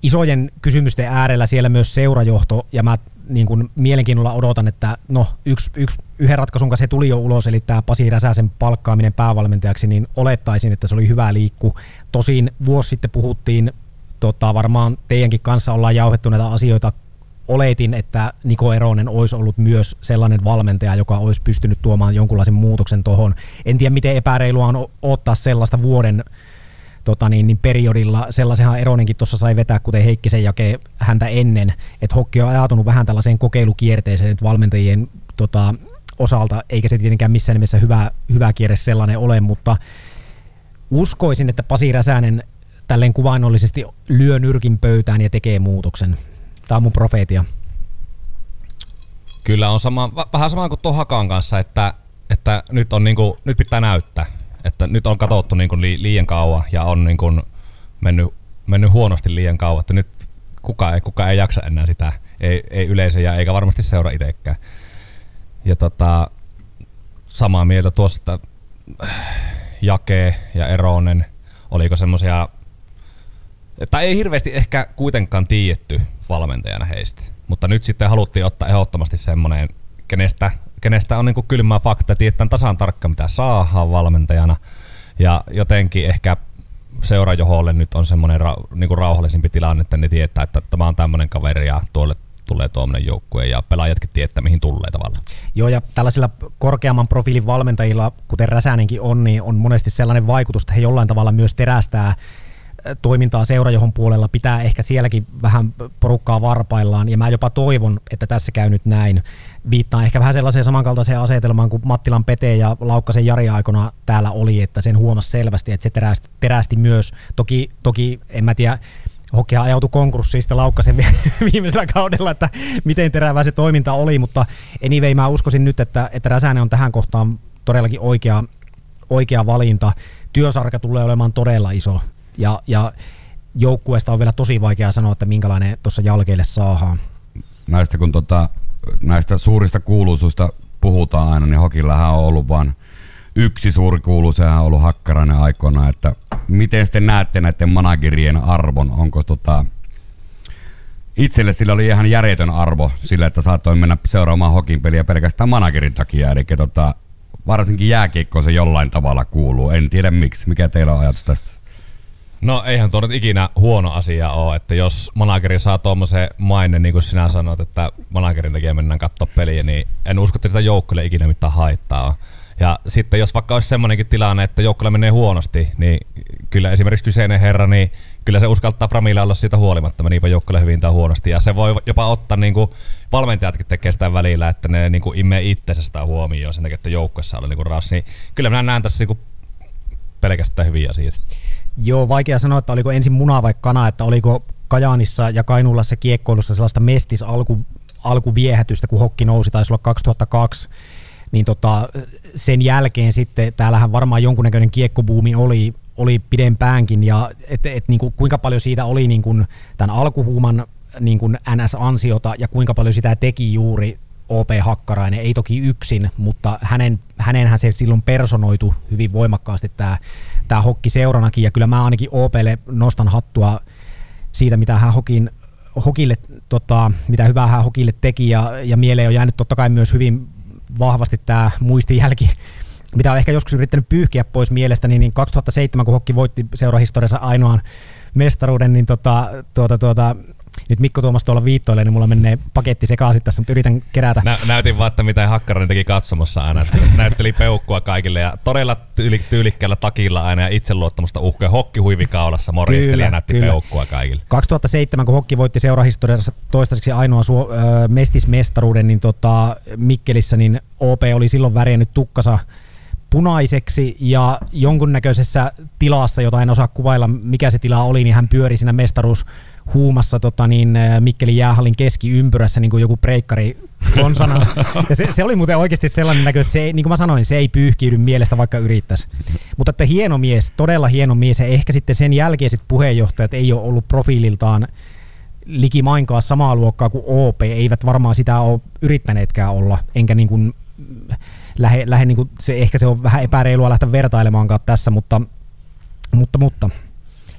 isojen kysymysten äärellä siellä myös seurajohto, ja mä niin kuin mielenkiinnolla odotan, että no yksi, yksi, yhden ratkaisun kanssa se tuli jo ulos, eli tämä Pasi Räsäsen palkkaaminen päävalmentajaksi, niin olettaisin, että se oli hyvä liikku. Tosin vuosi sitten puhuttiin, tota, varmaan teidänkin kanssa ollaan jauhettu näitä asioita, oletin, että Niko Eronen olisi ollut myös sellainen valmentaja, joka olisi pystynyt tuomaan jonkunlaisen muutoksen tuohon. En tiedä, miten epäreilua on ottaa sellaista vuoden tota niin, niin periodilla. Sellaisenhan Eronenkin tuossa sai vetää, kuten Heikkisen jake häntä ennen, että Hokki on ajatunut vähän tällaiseen kokeilukierteeseen nyt valmentajien tota, osalta, eikä se tietenkään missään nimessä hyvä, hyvä kierre sellainen ole, mutta uskoisin, että Pasi Räsänen tälleen kuvainnollisesti lyö nyrkin pöytään ja tekee muutoksen. Tämä on mun profeetia. Kyllä on sama, vähän sama kuin tuon Hakan kanssa, että, että nyt, on niinku, nyt pitää näyttää että nyt on katsottu niin kuin liian kauan ja on niin kuin mennyt, mennyt huonosti liian kauan, että nyt kuka ei, kuka ei jaksa enää sitä, ei, ei yleisö ja eikä varmasti seura itsekään. Ja tota, samaa mieltä tuosta Jake ja Eronen, oliko semmoisia, tai ei hirveästi ehkä kuitenkaan tiedetty valmentajana heistä, mutta nyt sitten haluttiin ottaa ehdottomasti semmoinen, kenestä kenestä on niin kylmää fakta, tietää tasan tarkka mitä saa valmentajana. Ja jotenkin ehkä seurajoholle nyt on semmoinen ra, niin rauhallisempi tilanne, että ne tietää, että tämä on tämmöinen kaveri ja tuolle tulee tuommoinen joukkue ja pelaajatkin tietää, mihin tulee tavallaan. Joo, ja tällaisilla korkeamman profiilin valmentajilla, kuten Räsänenkin on, niin on monesti sellainen vaikutus, että he jollain tavalla myös terästää toimintaa seurajohon puolella, pitää ehkä sielläkin vähän porukkaa varpaillaan, ja mä jopa toivon, että tässä käy nyt näin. Viittaan ehkä vähän sellaiseen samankaltaiseen asetelmaan kuin Mattilan Pete ja Laukkasen Jari aikana täällä oli, että sen huomasi selvästi, että se terästi, terästi myös. Toki, toki en mä tiedä, Hokia ajautui konkurssiin sitten Laukkasen viimeisellä kaudella, että miten terävää se toiminta oli, mutta anyway mä uskoisin nyt, että, että Räsänen on tähän kohtaan todellakin oikea, oikea valinta. Työsarka tulee olemaan todella iso ja, ja joukkueesta on vielä tosi vaikea sanoa, että minkälainen tuossa jalkeille saadaan. Näistä kun tota, näistä suurista kuuluisuista puhutaan aina, niin Hokillähän on ollut vain yksi suuri kuulu, sehän on ollut Hakkarainen aikoina, että miten sitten näette näiden managerien arvon, onko tota, itselle sillä oli ihan järjetön arvo sillä, että saattoi mennä seuraamaan hokin peliä pelkästään managerin takia, eli tota, varsinkin jääkiekko se jollain tavalla kuuluu, en tiedä miksi, mikä teillä on ajatus tästä? No eihän tuo nyt ikinä huono asia ole, että jos manageri saa tuommoisen maine, niin kuin sinä sanoit, että managerin takia mennään katsoa peliä, niin en usko, että sitä joukkueelle ikinä mitään haittaa Ja sitten jos vaikka olisi semmoinenkin tilanne, että joukkueella menee huonosti, niin kyllä esimerkiksi kyseinen herra, niin kyllä se uskaltaa Framille olla siitä huolimatta, meniipä joukkueelle hyvin tai huonosti. Ja se voi jopa ottaa, niin kuin valmentajatkin tekee sitä välillä, että ne niin kuin imee itsensä sitä huomioon sen takia, että joukkueessa oli niin kuin ras. Niin kyllä minä näen tässä niin kuin pelkästään hyviä asioita. Joo, vaikea sanoa, että oliko ensin muna vai kana, että oliko Kajaanissa ja Kainuulla kiekkoilussa sellaista mestis alku, alkuviehätystä, kun hokki nousi, taisi olla 2002, niin tota, sen jälkeen sitten, täällähän varmaan jonkunnäköinen kiekkobuumi oli, oli pidempäänkin, ja et, et, niin kuin, kuinka paljon siitä oli niin kuin, tämän alkuhuuman niin kuin NS-ansiota, ja kuinka paljon sitä teki juuri OP Hakkarainen, ei toki yksin, mutta hänen, hänenhän se silloin personoitu hyvin voimakkaasti tämä, tämä hokki seuranakin, ja kyllä mä ainakin OPlle nostan hattua siitä, mitä hän hokin, hokille, tota, mitä hyvää hän hokille teki, ja, ja mieleen on jäänyt totta kai myös hyvin vahvasti tämä muistijälki, mitä on ehkä joskus yrittänyt pyyhkiä pois mielestäni, niin 2007, kun hokki voitti seurahistoriassa ainoan mestaruuden, niin tota, tuota, tuota, nyt Mikko Tuomas tuolla viittoilee, niin mulla menee paketti sekaisin tässä, mutta yritän kerätä. Nä, näytin vaan, että mitä Hakkarainen teki katsomassa aina. Näytteli peukkua kaikille ja todella tyyli, tyylikkäällä takilla aina ja itseluottamusta uhkoja. Hokki huivikaulassa morjesteli ja näytti kyllä. peukkua kaikille. 2007, kun Hokki voitti seurahistoriassa toistaiseksi ainoa suo, äh, mestismestaruuden, niin tota, Mikkelissä, niin OP oli silloin värjännyt tukkansa punaiseksi ja jonkunnäköisessä tilassa, jota en osaa kuvailla, mikä se tila oli, niin hän pyöri siinä mestaruus huumassa tota, niin, Mikkelin jäähallin keskiympyrässä niin kuin joku breikkari konsana. Ja se, se, oli muuten oikeasti sellainen näkö, että se ei, niin kuin mä sanoin, se ei pyyhkiydy mielestä vaikka yrittäisi. Mutta että hieno mies, todella hieno mies ja ehkä sitten sen jälkeiset puheenjohtajat ei ole ollut profiililtaan likimainkaan samaa luokkaa kuin OP, eivät varmaan sitä ole yrittäneetkään olla, enkä niin kuin lähe, lähe niin kuin se, ehkä se on vähän epäreilua lähteä vertailemaankaan tässä, mutta, mutta, mutta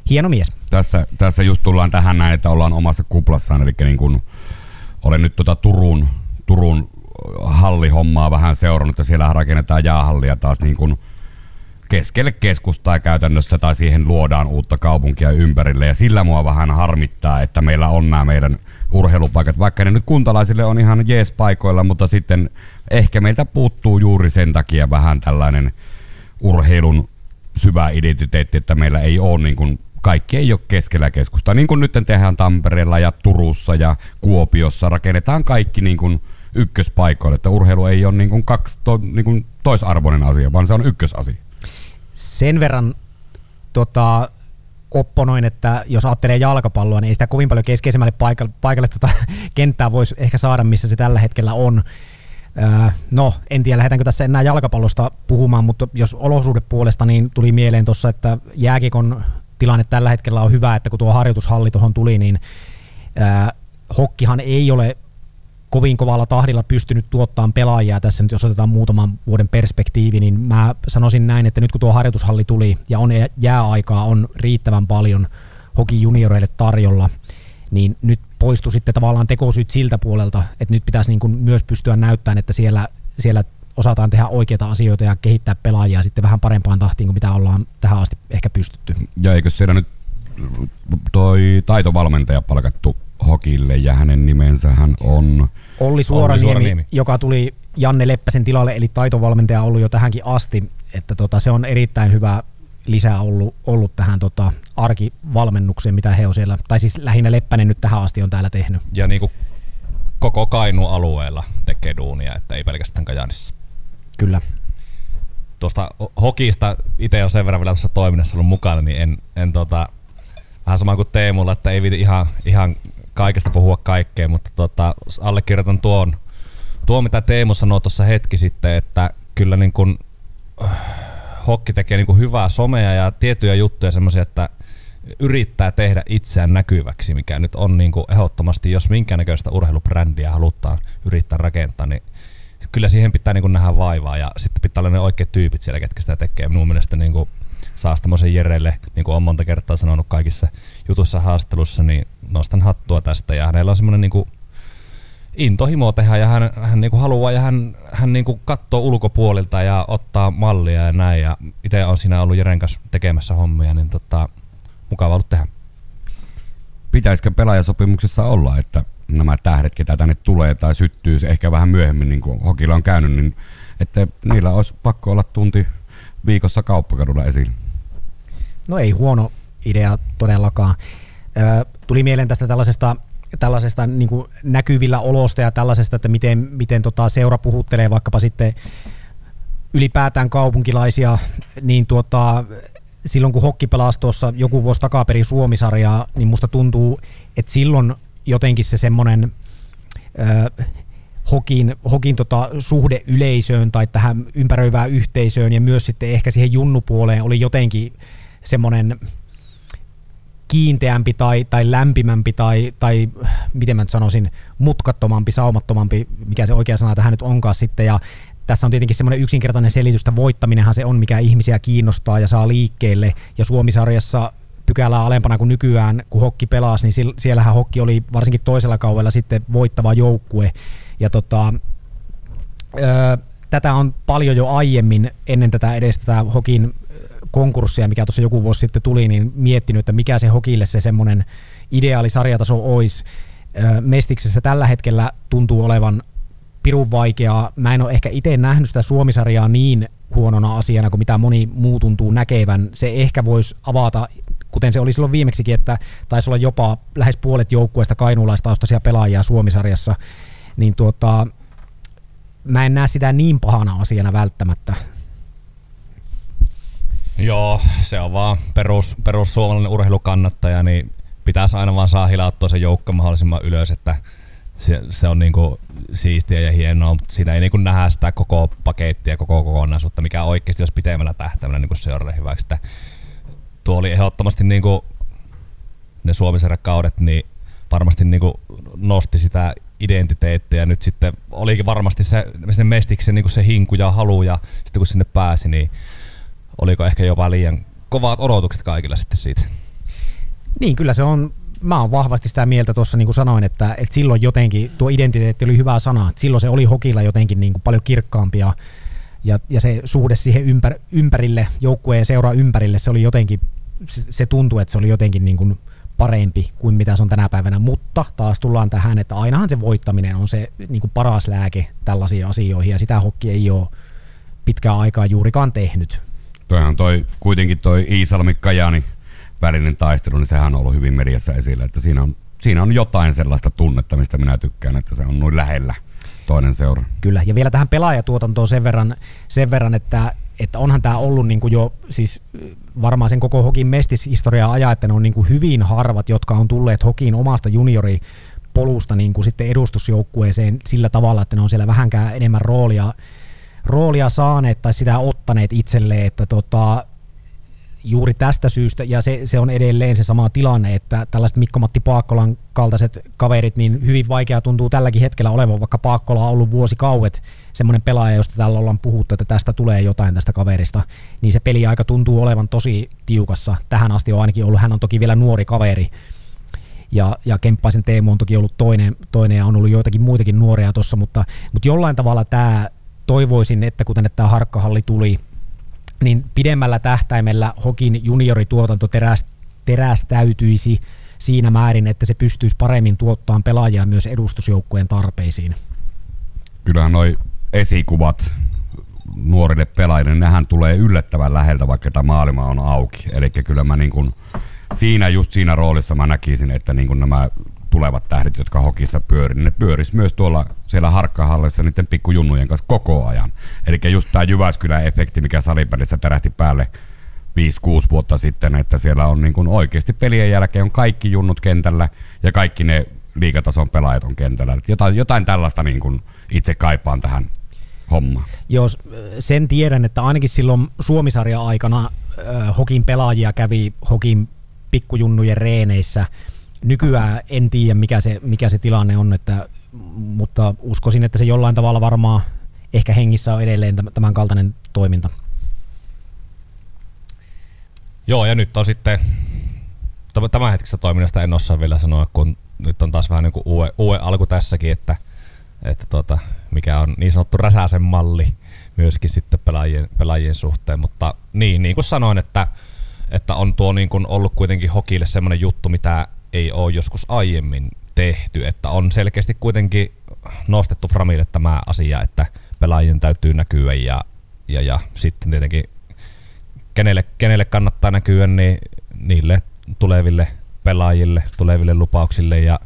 hieno mies. Tässä, tässä just tullaan tähän näin, että ollaan omassa kuplassaan, eli niin kuin, olen nyt tuota Turun, Turun hallihommaa vähän seurannut, ja siellä rakennetaan jäähallia taas niin kuin keskelle keskustaa käytännössä tai siihen luodaan uutta kaupunkia ympärille ja sillä mua vähän harmittaa, että meillä on nämä meidän urheilupaikat, vaikka ne nyt kuntalaisille on ihan jees paikoilla, mutta sitten ehkä meiltä puuttuu juuri sen takia vähän tällainen urheilun syvä identiteetti, että meillä ei ole niin kuin, kaikki ei ole keskellä keskustaa. Niin kuin nyt tehdään Tampereella ja Turussa ja Kuopiossa, rakennetaan kaikki niin kuin ykköspaikoille, että urheilu ei ole niin kuin kaksi, to, niin kuin toisarvoinen asia, vaan se on ykkösasia. Sen verran tota, opponoin, että jos ajattelee jalkapalloa, niin ei sitä kovin paljon keskeisemmälle paikalle, paikalle tota, kenttää voisi ehkä saada, missä se tällä hetkellä on. Öö, no, en tiedä, lähdetäänkö tässä enää jalkapallosta puhumaan, mutta jos olosuhdepuolesta, niin tuli mieleen tuossa, että jääkikon tilanne tällä hetkellä on hyvä, että kun tuo harjoitushalli tuohon tuli, niin öö, hokkihan ei ole kovin kovalla tahdilla pystynyt tuottamaan pelaajia. Tässä nyt, jos otetaan muutaman vuoden perspektiivi, niin mä sanoisin näin, että nyt kun tuo harjoitushalli tuli ja on jääaikaa on riittävän paljon hoki junioreille tarjolla, niin nyt poistui sitten tavallaan tekosyyt siltä puolelta, että nyt pitäisi niin kuin myös pystyä näyttämään, että siellä, siellä osataan tehdä oikeita asioita ja kehittää pelaajia sitten vähän parempaan tahtiin kuin mitä ollaan tähän asti ehkä pystytty. Ja eikö siellä nyt toi taitovalmentaja palkattu Hokille ja hänen nimensä hän on Olli Suoraniemi, Olli Suoraniemi, joka tuli Janne Leppäsen tilalle, eli taitovalmentaja ollut jo tähänkin asti, että tota, se on erittäin hyvä lisää ollut, ollut tähän tota, arkivalmennukseen, mitä he on siellä, tai siis lähinnä Leppänen nyt tähän asti on täällä tehnyt. Ja niin kuin koko Kainu alueella tekee duunia, että ei pelkästään Kajanissa. Kyllä. Tuosta hokista itse on sen verran vielä tuossa toiminnassa ollut mukana, niin en, en tota, vähän sama kuin Teemulla, että ei viiti ihan, ihan kaikesta puhua kaikkea, mutta tota, allekirjoitan tuon, tuo, mitä Teemu sanoi tuossa hetki sitten, että kyllä niin kun, äh, hokki tekee niin hyvää somea ja tiettyjä juttuja semmoisia, että yrittää tehdä itseään näkyväksi, mikä nyt on niin ehdottomasti, jos minkäännäköistä urheilubrändiä halutaan yrittää rakentaa, niin kyllä siihen pitää niin kuin nähdä vaivaa ja sitten pitää olla ne oikeat tyypit siellä, ketkä sitä tekee. Minun mielestä niin kuin saa tämmöisen Jerelle, niin kuin on monta kertaa sanonut kaikissa jutussa haastattelussa, niin nostan hattua tästä ja hänellä on semmoinen niin intohimo tehdä ja hän, hän niin kuin haluaa ja hän, hän niin kuin katsoo ulkopuolilta ja ottaa mallia ja näin ja itse on siinä ollut Jeren kanssa tekemässä hommia, niin tota, mukava ollut tehdä. Pitäisikö pelaajasopimuksessa olla, että nämä tähdet, ketä tänne tulee tai syttyy ehkä vähän myöhemmin, niin kuin Hokilla on käynyt, niin että niillä olisi pakko olla tunti viikossa kauppakadulla esillä? No ei huono idea todellakaan. Ö, tuli mieleen tästä tällaisesta tällaisesta niin kuin näkyvillä olosta ja tällaisesta, että miten, miten tota seura puhuttelee vaikkapa sitten ylipäätään kaupunkilaisia, niin tuota, silloin kun hokki pelasi tuossa joku vuosi takaperin Suomisarjaa, niin musta tuntuu, että silloin jotenkin se semmoinen hokin, hokin tota suhde yleisöön tai tähän ympäröivään yhteisöön ja myös sitten ehkä siihen junnupuoleen oli jotenkin semmoinen kiinteämpi tai, tai lämpimämpi tai, tai miten mä nyt sanoisin, mutkattomampi, saumattomampi, mikä se oikea sana tähän nyt onkaan sitten. Ja tässä on tietenkin semmoinen yksinkertainen selitys, että voittaminenhan se on, mikä ihmisiä kiinnostaa ja saa liikkeelle. Ja Suomisarjassa pykälää alempana kuin nykyään, kun hokki pelasi, niin siellähän hokki oli varsinkin toisella kaudella sitten voittava joukkue. Ja tota, öö, tätä on paljon jo aiemmin ennen tätä edes tätä hokin konkurssia, mikä tuossa joku vuosi sitten tuli, niin miettinyt, että mikä se hokille se semmoinen ideaali sarjataso olisi. Mestiksessä tällä hetkellä tuntuu olevan pirun vaikeaa. Mä en ole ehkä itse nähnyt sitä Suomisarjaa niin huonona asiana kuin mitä moni muu tuntuu näkevän. Se ehkä voisi avata, kuten se oli silloin viimeksikin, että taisi olla jopa lähes puolet joukkueesta kainuulaistaustaisia pelaajia Suomisarjassa, niin tuota, mä en näe sitä niin pahana asiana välttämättä. Joo, se on vaan perus, perus suomalainen urheilukannattaja, niin pitäisi aina vaan saa hilattua se joukko mahdollisimman ylös, että se, se on niinku siistiä ja hienoa, mutta siinä ei niinku nähdä sitä koko pakettia, koko kokonaisuutta, mikä oikeasti olisi pitemmällä tähtäimellä niinku seuralle hyväksi. Että tuo oli ehdottomasti niinku ne kaudet, niin varmasti niinku nosti sitä identiteettiä. Nyt sitten olikin varmasti se, se mestiksen niinku se hinku ja halu ja sitten kun sinne pääsi, niin oliko ehkä jopa liian kovat odotukset kaikilla sitten siitä? Niin, kyllä se on mä oon vahvasti sitä mieltä tuossa, niin kuin sanoin, että, että silloin jotenkin tuo identiteetti oli hyvä sana. Että silloin se oli hokilla jotenkin niin kuin paljon kirkkaampi ja, ja, ja se suhde siihen ympär, ympärille, joukkueen seuraa ympärille, se oli jotenkin, se, se tuntui, että se oli jotenkin niin kuin parempi kuin mitä se on tänä päivänä, mutta taas tullaan tähän, että ainahan se voittaminen on se niin kuin paras lääke tällaisiin asioihin ja sitä hokki ei ole pitkään aikaa juurikaan tehnyt. Toihan toi, kuitenkin toi Iisalmi Kajani välinen taistelu, niin sehän on ollut hyvin mediassa esillä, että siinä on, siinä on jotain sellaista tunnetta, mistä minä tykkään, että se on noin lähellä toinen seura. Kyllä, ja vielä tähän pelaajatuotantoon sen verran, sen verran että, että onhan tämä ollut niin kuin jo siis varmaan sen koko Hokin mestishistoriaa ajaa, että ne on niin kuin hyvin harvat, jotka on tulleet Hokiin omasta juniori polusta niin kuin sitten edustusjoukkueeseen sillä tavalla, että ne on siellä vähänkään enemmän roolia, roolia saaneet tai sitä ottaneet itselleen, että tota, juuri tästä syystä, ja se, se on edelleen se sama tilanne, että tällaiset Mikko-Matti Paakkolan kaltaiset kaverit, niin hyvin vaikea tuntuu tälläkin hetkellä olevan, vaikka Paakkola on ollut vuosikauet semmoinen pelaaja, josta täällä ollaan puhuttu, että tästä tulee jotain tästä kaverista, niin se peliaika tuntuu olevan tosi tiukassa. Tähän asti on ainakin ollut, hän on toki vielä nuori kaveri, ja, ja Kemppaisen Teemu on toki ollut toinen, toinen ja on ollut joitakin muitakin nuoria tuossa, mutta, mutta jollain tavalla tämä toivoisin, että kun tänne tämä harkkahalli tuli, niin pidemmällä tähtäimellä Hokin juniorituotanto teräs, terästäytyisi siinä määrin, että se pystyisi paremmin tuottamaan pelaajia myös edustusjoukkueen tarpeisiin. Kyllähän noi esikuvat nuorille pelaajille, nehän tulee yllättävän läheltä, vaikka tämä maailma on auki. Eli kyllä mä niin kun, siinä, just siinä roolissa mä näkisin, että niin kun nämä tulevat tähdet, jotka hokissa pyörii, ne pyöris myös tuolla siellä harkkahallissa niiden pikkujunnujen kanssa koko ajan. Eli just tämä Jyväskylän-efekti, mikä salipelissä tärähti päälle 5-6 vuotta sitten, että siellä on niin kuin oikeasti pelien jälkeen on kaikki junnut kentällä ja kaikki ne liikatason pelaajat on kentällä. Jotain, jotain tällaista niin kuin itse kaipaan tähän hommaan. Jos sen tiedän, että ainakin silloin Suomisarja aikana äh, Hokin pelaajia kävi Hokin pikkujunnujen reeneissä – nykyään en tiedä, mikä se, mikä se tilanne on, että, mutta uskoisin, että se jollain tavalla varmaan ehkä hengissä on edelleen tämän kaltainen toiminta. Joo, ja nyt on sitten hetkissä toiminnasta en osaa vielä sanoa, kun nyt on taas vähän niin kuin uue, uue alku tässäkin, että, että tota, mikä on niin sanottu räsäsen malli myöskin sitten pelaajien, pelaajien suhteen, mutta niin, niin kuin sanoin, että, että on tuo niin kuin ollut kuitenkin hokille semmoinen juttu, mitä ei ole joskus aiemmin tehty, että on selkeästi kuitenkin nostettu Framille tämä asia, että pelaajien täytyy näkyä ja, ja, ja sitten tietenkin kenelle, kenelle kannattaa näkyä, niin niille tuleville pelaajille, tuleville lupauksille ja,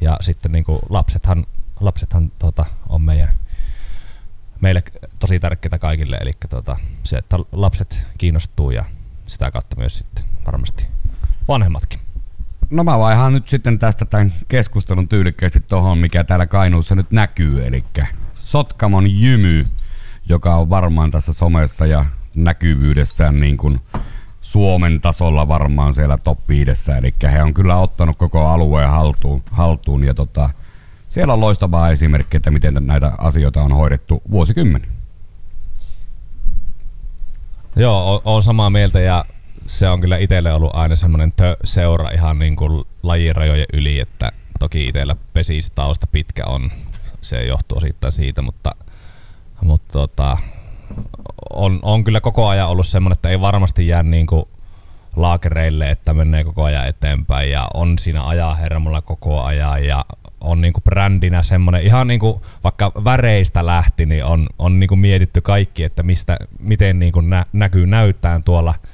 ja sitten niin kuin lapsethan, lapsethan tota, on meidän, meille tosi tärkeitä kaikille, eli tota, se, että lapset kiinnostuu ja sitä kautta myös sitten varmasti vanhemmatkin. No mä vaihan nyt sitten tästä tämän keskustelun tyylikkästi tuohon, mikä täällä Kainuussa nyt näkyy, eli Sotkamon jymy, joka on varmaan tässä somessa ja näkyvyydessään niin kuin Suomen tasolla varmaan siellä top 5, eli he on kyllä ottanut koko alueen haltuun, haltuun ja tota, siellä on loistavaa esimerkki, että miten näitä asioita on hoidettu vuosikymmeni. Joo, on samaa mieltä ja se on kyllä itselle ollut aina semmoinen seura ihan niin kuin lajirajojen yli, että toki itsellä pesistausta pitkä on, se johtuu osittain siitä, mutta, mutta tota, on, on, kyllä koko ajan ollut semmoinen, että ei varmasti jää niin kuin laakereille, että menee koko ajan eteenpäin ja on siinä ajaa hermolla koko ajan ja on niinku brändinä semmoinen, ihan niinku vaikka väreistä lähti, niin on, on niinku mietitty kaikki, että mistä, miten niinku nä, näkyy näyttään tuolla –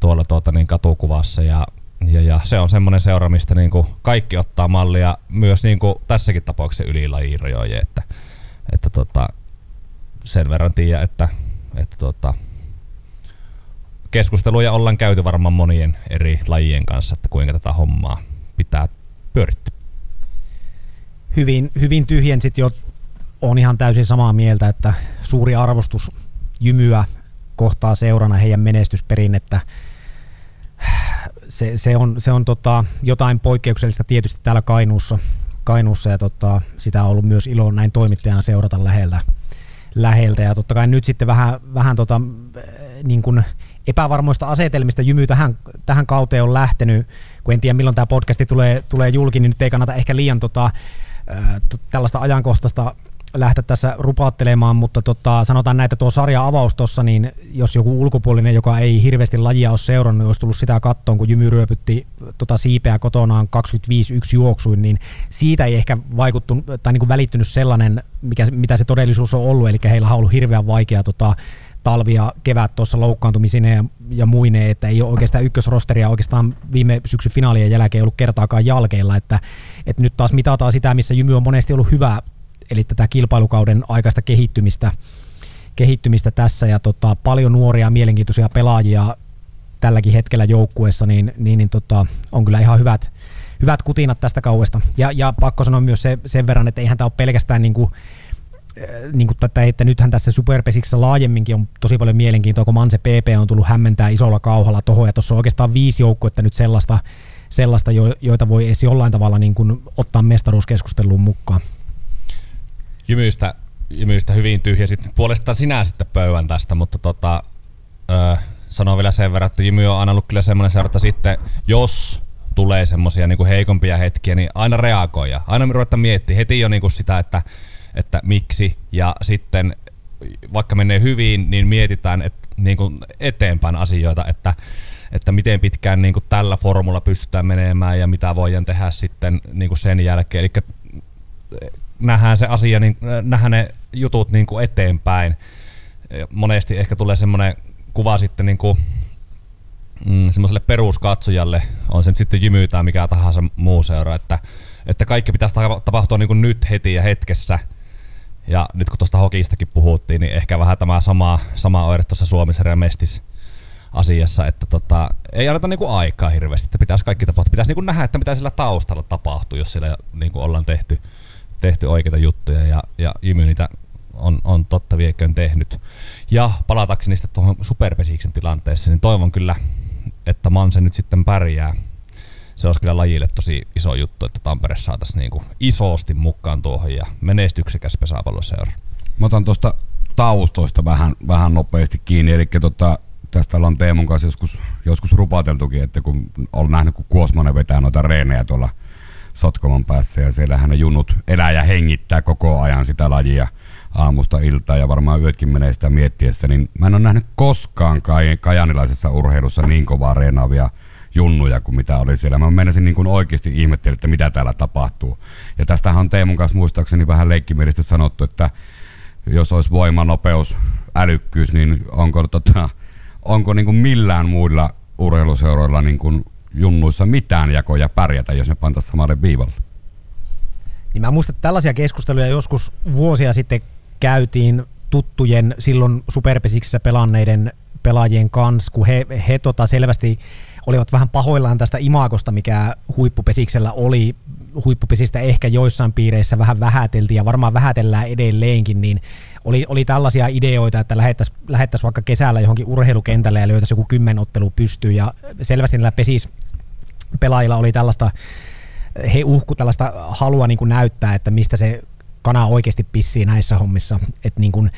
tuolla tuota, niin katukuvassa ja, ja, ja, se on semmoinen seura, mistä niin kuin kaikki ottaa mallia myös niin kuin tässäkin tapauksessa ylilajirajojen, että, että tota, sen verran tiedä, että, että tota, keskusteluja ollaan käyty varmaan monien eri lajien kanssa, että kuinka tätä hommaa pitää pyörittää. Hyvin, hyvin tyhjensit jo, on ihan täysin samaa mieltä, että suuri arvostus jymyä kohtaa seurana heidän menestysperinnettä. Se, se on, se on tota, jotain poikkeuksellista tietysti täällä Kainuussa, Kainuussa ja tota, sitä on ollut myös ilo näin toimittajana seurata läheltä. läheltä. Ja totta kai nyt sitten vähän, vähän tota, niin kuin epävarmoista asetelmista Jymy tähän, tähän kauteen on lähtenyt, kun en tiedä milloin tämä podcasti tulee, tulee julki, niin nyt ei kannata ehkä liian tota, tällaista ajankohtaista lähteä tässä rupaattelemaan, mutta tota, sanotaan näitä tuo sarja avaus tuossa, niin jos joku ulkopuolinen, joka ei hirveästi lajia ole seurannut, olisi tullut sitä kattoon, kun Jymy ryöpytti tota siipeä kotonaan 25 yksi juoksuin, niin siitä ei ehkä vaikuttunut tai niin kuin välittynyt sellainen, mikä, mitä se todellisuus on ollut, eli heillä on ollut hirveän vaikea tota, talvi ja kevät tuossa loukkaantumisine ja, ja muine, että ei ole oikeastaan ykkösrosteria. Oikeastaan viime syksyn finaalien jälkeen ollut kertaakaan jalkeilla, että, että nyt taas mitataan sitä, missä Jymy on monesti ollut hyvä, eli tätä kilpailukauden aikaista kehittymistä, kehittymistä tässä ja tota, paljon nuoria mielenkiintoisia pelaajia tälläkin hetkellä joukkueessa, niin, niin, niin tota, on kyllä ihan hyvät, hyvät kutinat tästä kauesta. Ja, ja pakko sanoa myös se, sen verran, että eihän tämä ole pelkästään niin kuin Äh, niin kuin tätä, että nythän tässä Superpesiksessä laajemminkin on tosi paljon mielenkiintoa, kun Manse PP on tullut hämmentää isolla kauhalla tuohon, ja tuossa on oikeastaan viisi joukkuetta nyt sellaista, sellaista joita voi edes jollain tavalla niin kuin ottaa mestaruuskeskusteluun mukaan. Jymyistä, jymyistä hyvin tyhjä. Sitten puolestaan sinä sitten pöydän tästä, mutta tota, öö, sanon vielä sen verran, että Jymy on aina ollut kyllä semmoinen seura, että sitten jos tulee semmoisia niin heikompia hetkiä, niin aina reagoida. Aina me ruvetaan miettimään heti jo niin kuin sitä, että että miksi, ja sitten vaikka menee hyvin, niin mietitään et, niin kuin eteenpäin asioita, että, että miten pitkään niin kuin tällä formula pystytään menemään ja mitä voidaan tehdä sitten niin kuin sen jälkeen. Eli nähdään se asia, niin, nähdään ne jutut niin kuin eteenpäin. Monesti ehkä tulee semmoinen kuva sitten niin kuin, mm, semmoiselle peruskatsojalle, on se nyt sitten Jymy tai mikä tahansa muu seura, että, että kaikki pitäisi tapahtua niin kuin nyt heti ja hetkessä – ja nyt kun tuosta hokistakin puhuttiin, niin ehkä vähän tämä sama, sama oire tuossa Suomessa Mestis asiassa, että tota, ei anneta niinku aikaa hirveästi, että pitäisi kaikki tapahtua. Pitäisi niinku nähdä, että mitä sillä taustalla tapahtuu, jos siellä niinku ollaan tehty, tehty oikeita juttuja ja, ja Jymy niitä on, on totta vieköön tehnyt. Ja palatakseni niistä tuohon Superpesiksen tilanteessa, niin toivon kyllä, että Manse nyt sitten pärjää se olisi kyllä lajille tosi iso juttu, että Tampere saataisiin niinku isosti mukaan tuohon ja menestyksekäs pesäpalloseura. Mä otan tuosta taustoista vähän, vähän nopeasti kiinni, eli tota, tästä ollaan Teemun kanssa joskus, joskus rupateltukin, että kun on nähnyt, kun Kuosmanen vetää noita reenejä tuolla Sotkomon päässä ja siellähän ne junnut elää ja hengittää koko ajan sitä lajia aamusta iltaa ja varmaan yötkin menee sitä miettiessä, niin mä en ole nähnyt koskaan kajanilaisessa urheilussa niin kovaa reenaavia junnuja kuin mitä oli siellä. Mä menisin niin kuin oikeasti ihmettelin, että mitä täällä tapahtuu. Ja tästähän on Teemun kanssa muistaakseni vähän leikkimielisesti sanottu, että jos olisi voima, nopeus, älykkyys, niin onko, tota, onko niin kuin millään muilla urheiluseuroilla niin kuin junnuissa mitään jakoja pärjätä, jos ne pantaisiin samalle viivalle? Niin mä muistan, että tällaisia keskusteluja joskus vuosia sitten käytiin tuttujen silloin superpesiksessä pelanneiden pelaajien kanssa, kun he, he tota selvästi olivat vähän pahoillaan tästä imagosta, mikä huippupesiksellä oli. Huippupesistä ehkä joissain piireissä vähän vähäteltiin ja varmaan vähätellään edelleenkin, niin oli, oli tällaisia ideoita, että lähettäisiin lähettäisi vaikka kesällä johonkin urheilukentälle ja löytäisi joku kymmenottelu pystyyn ja selvästi näillä pesis pelaajilla oli tällaista, he uhku tällaista halua niin kuin näyttää, että mistä se kana oikeasti pissii näissä hommissa. Että niin kuin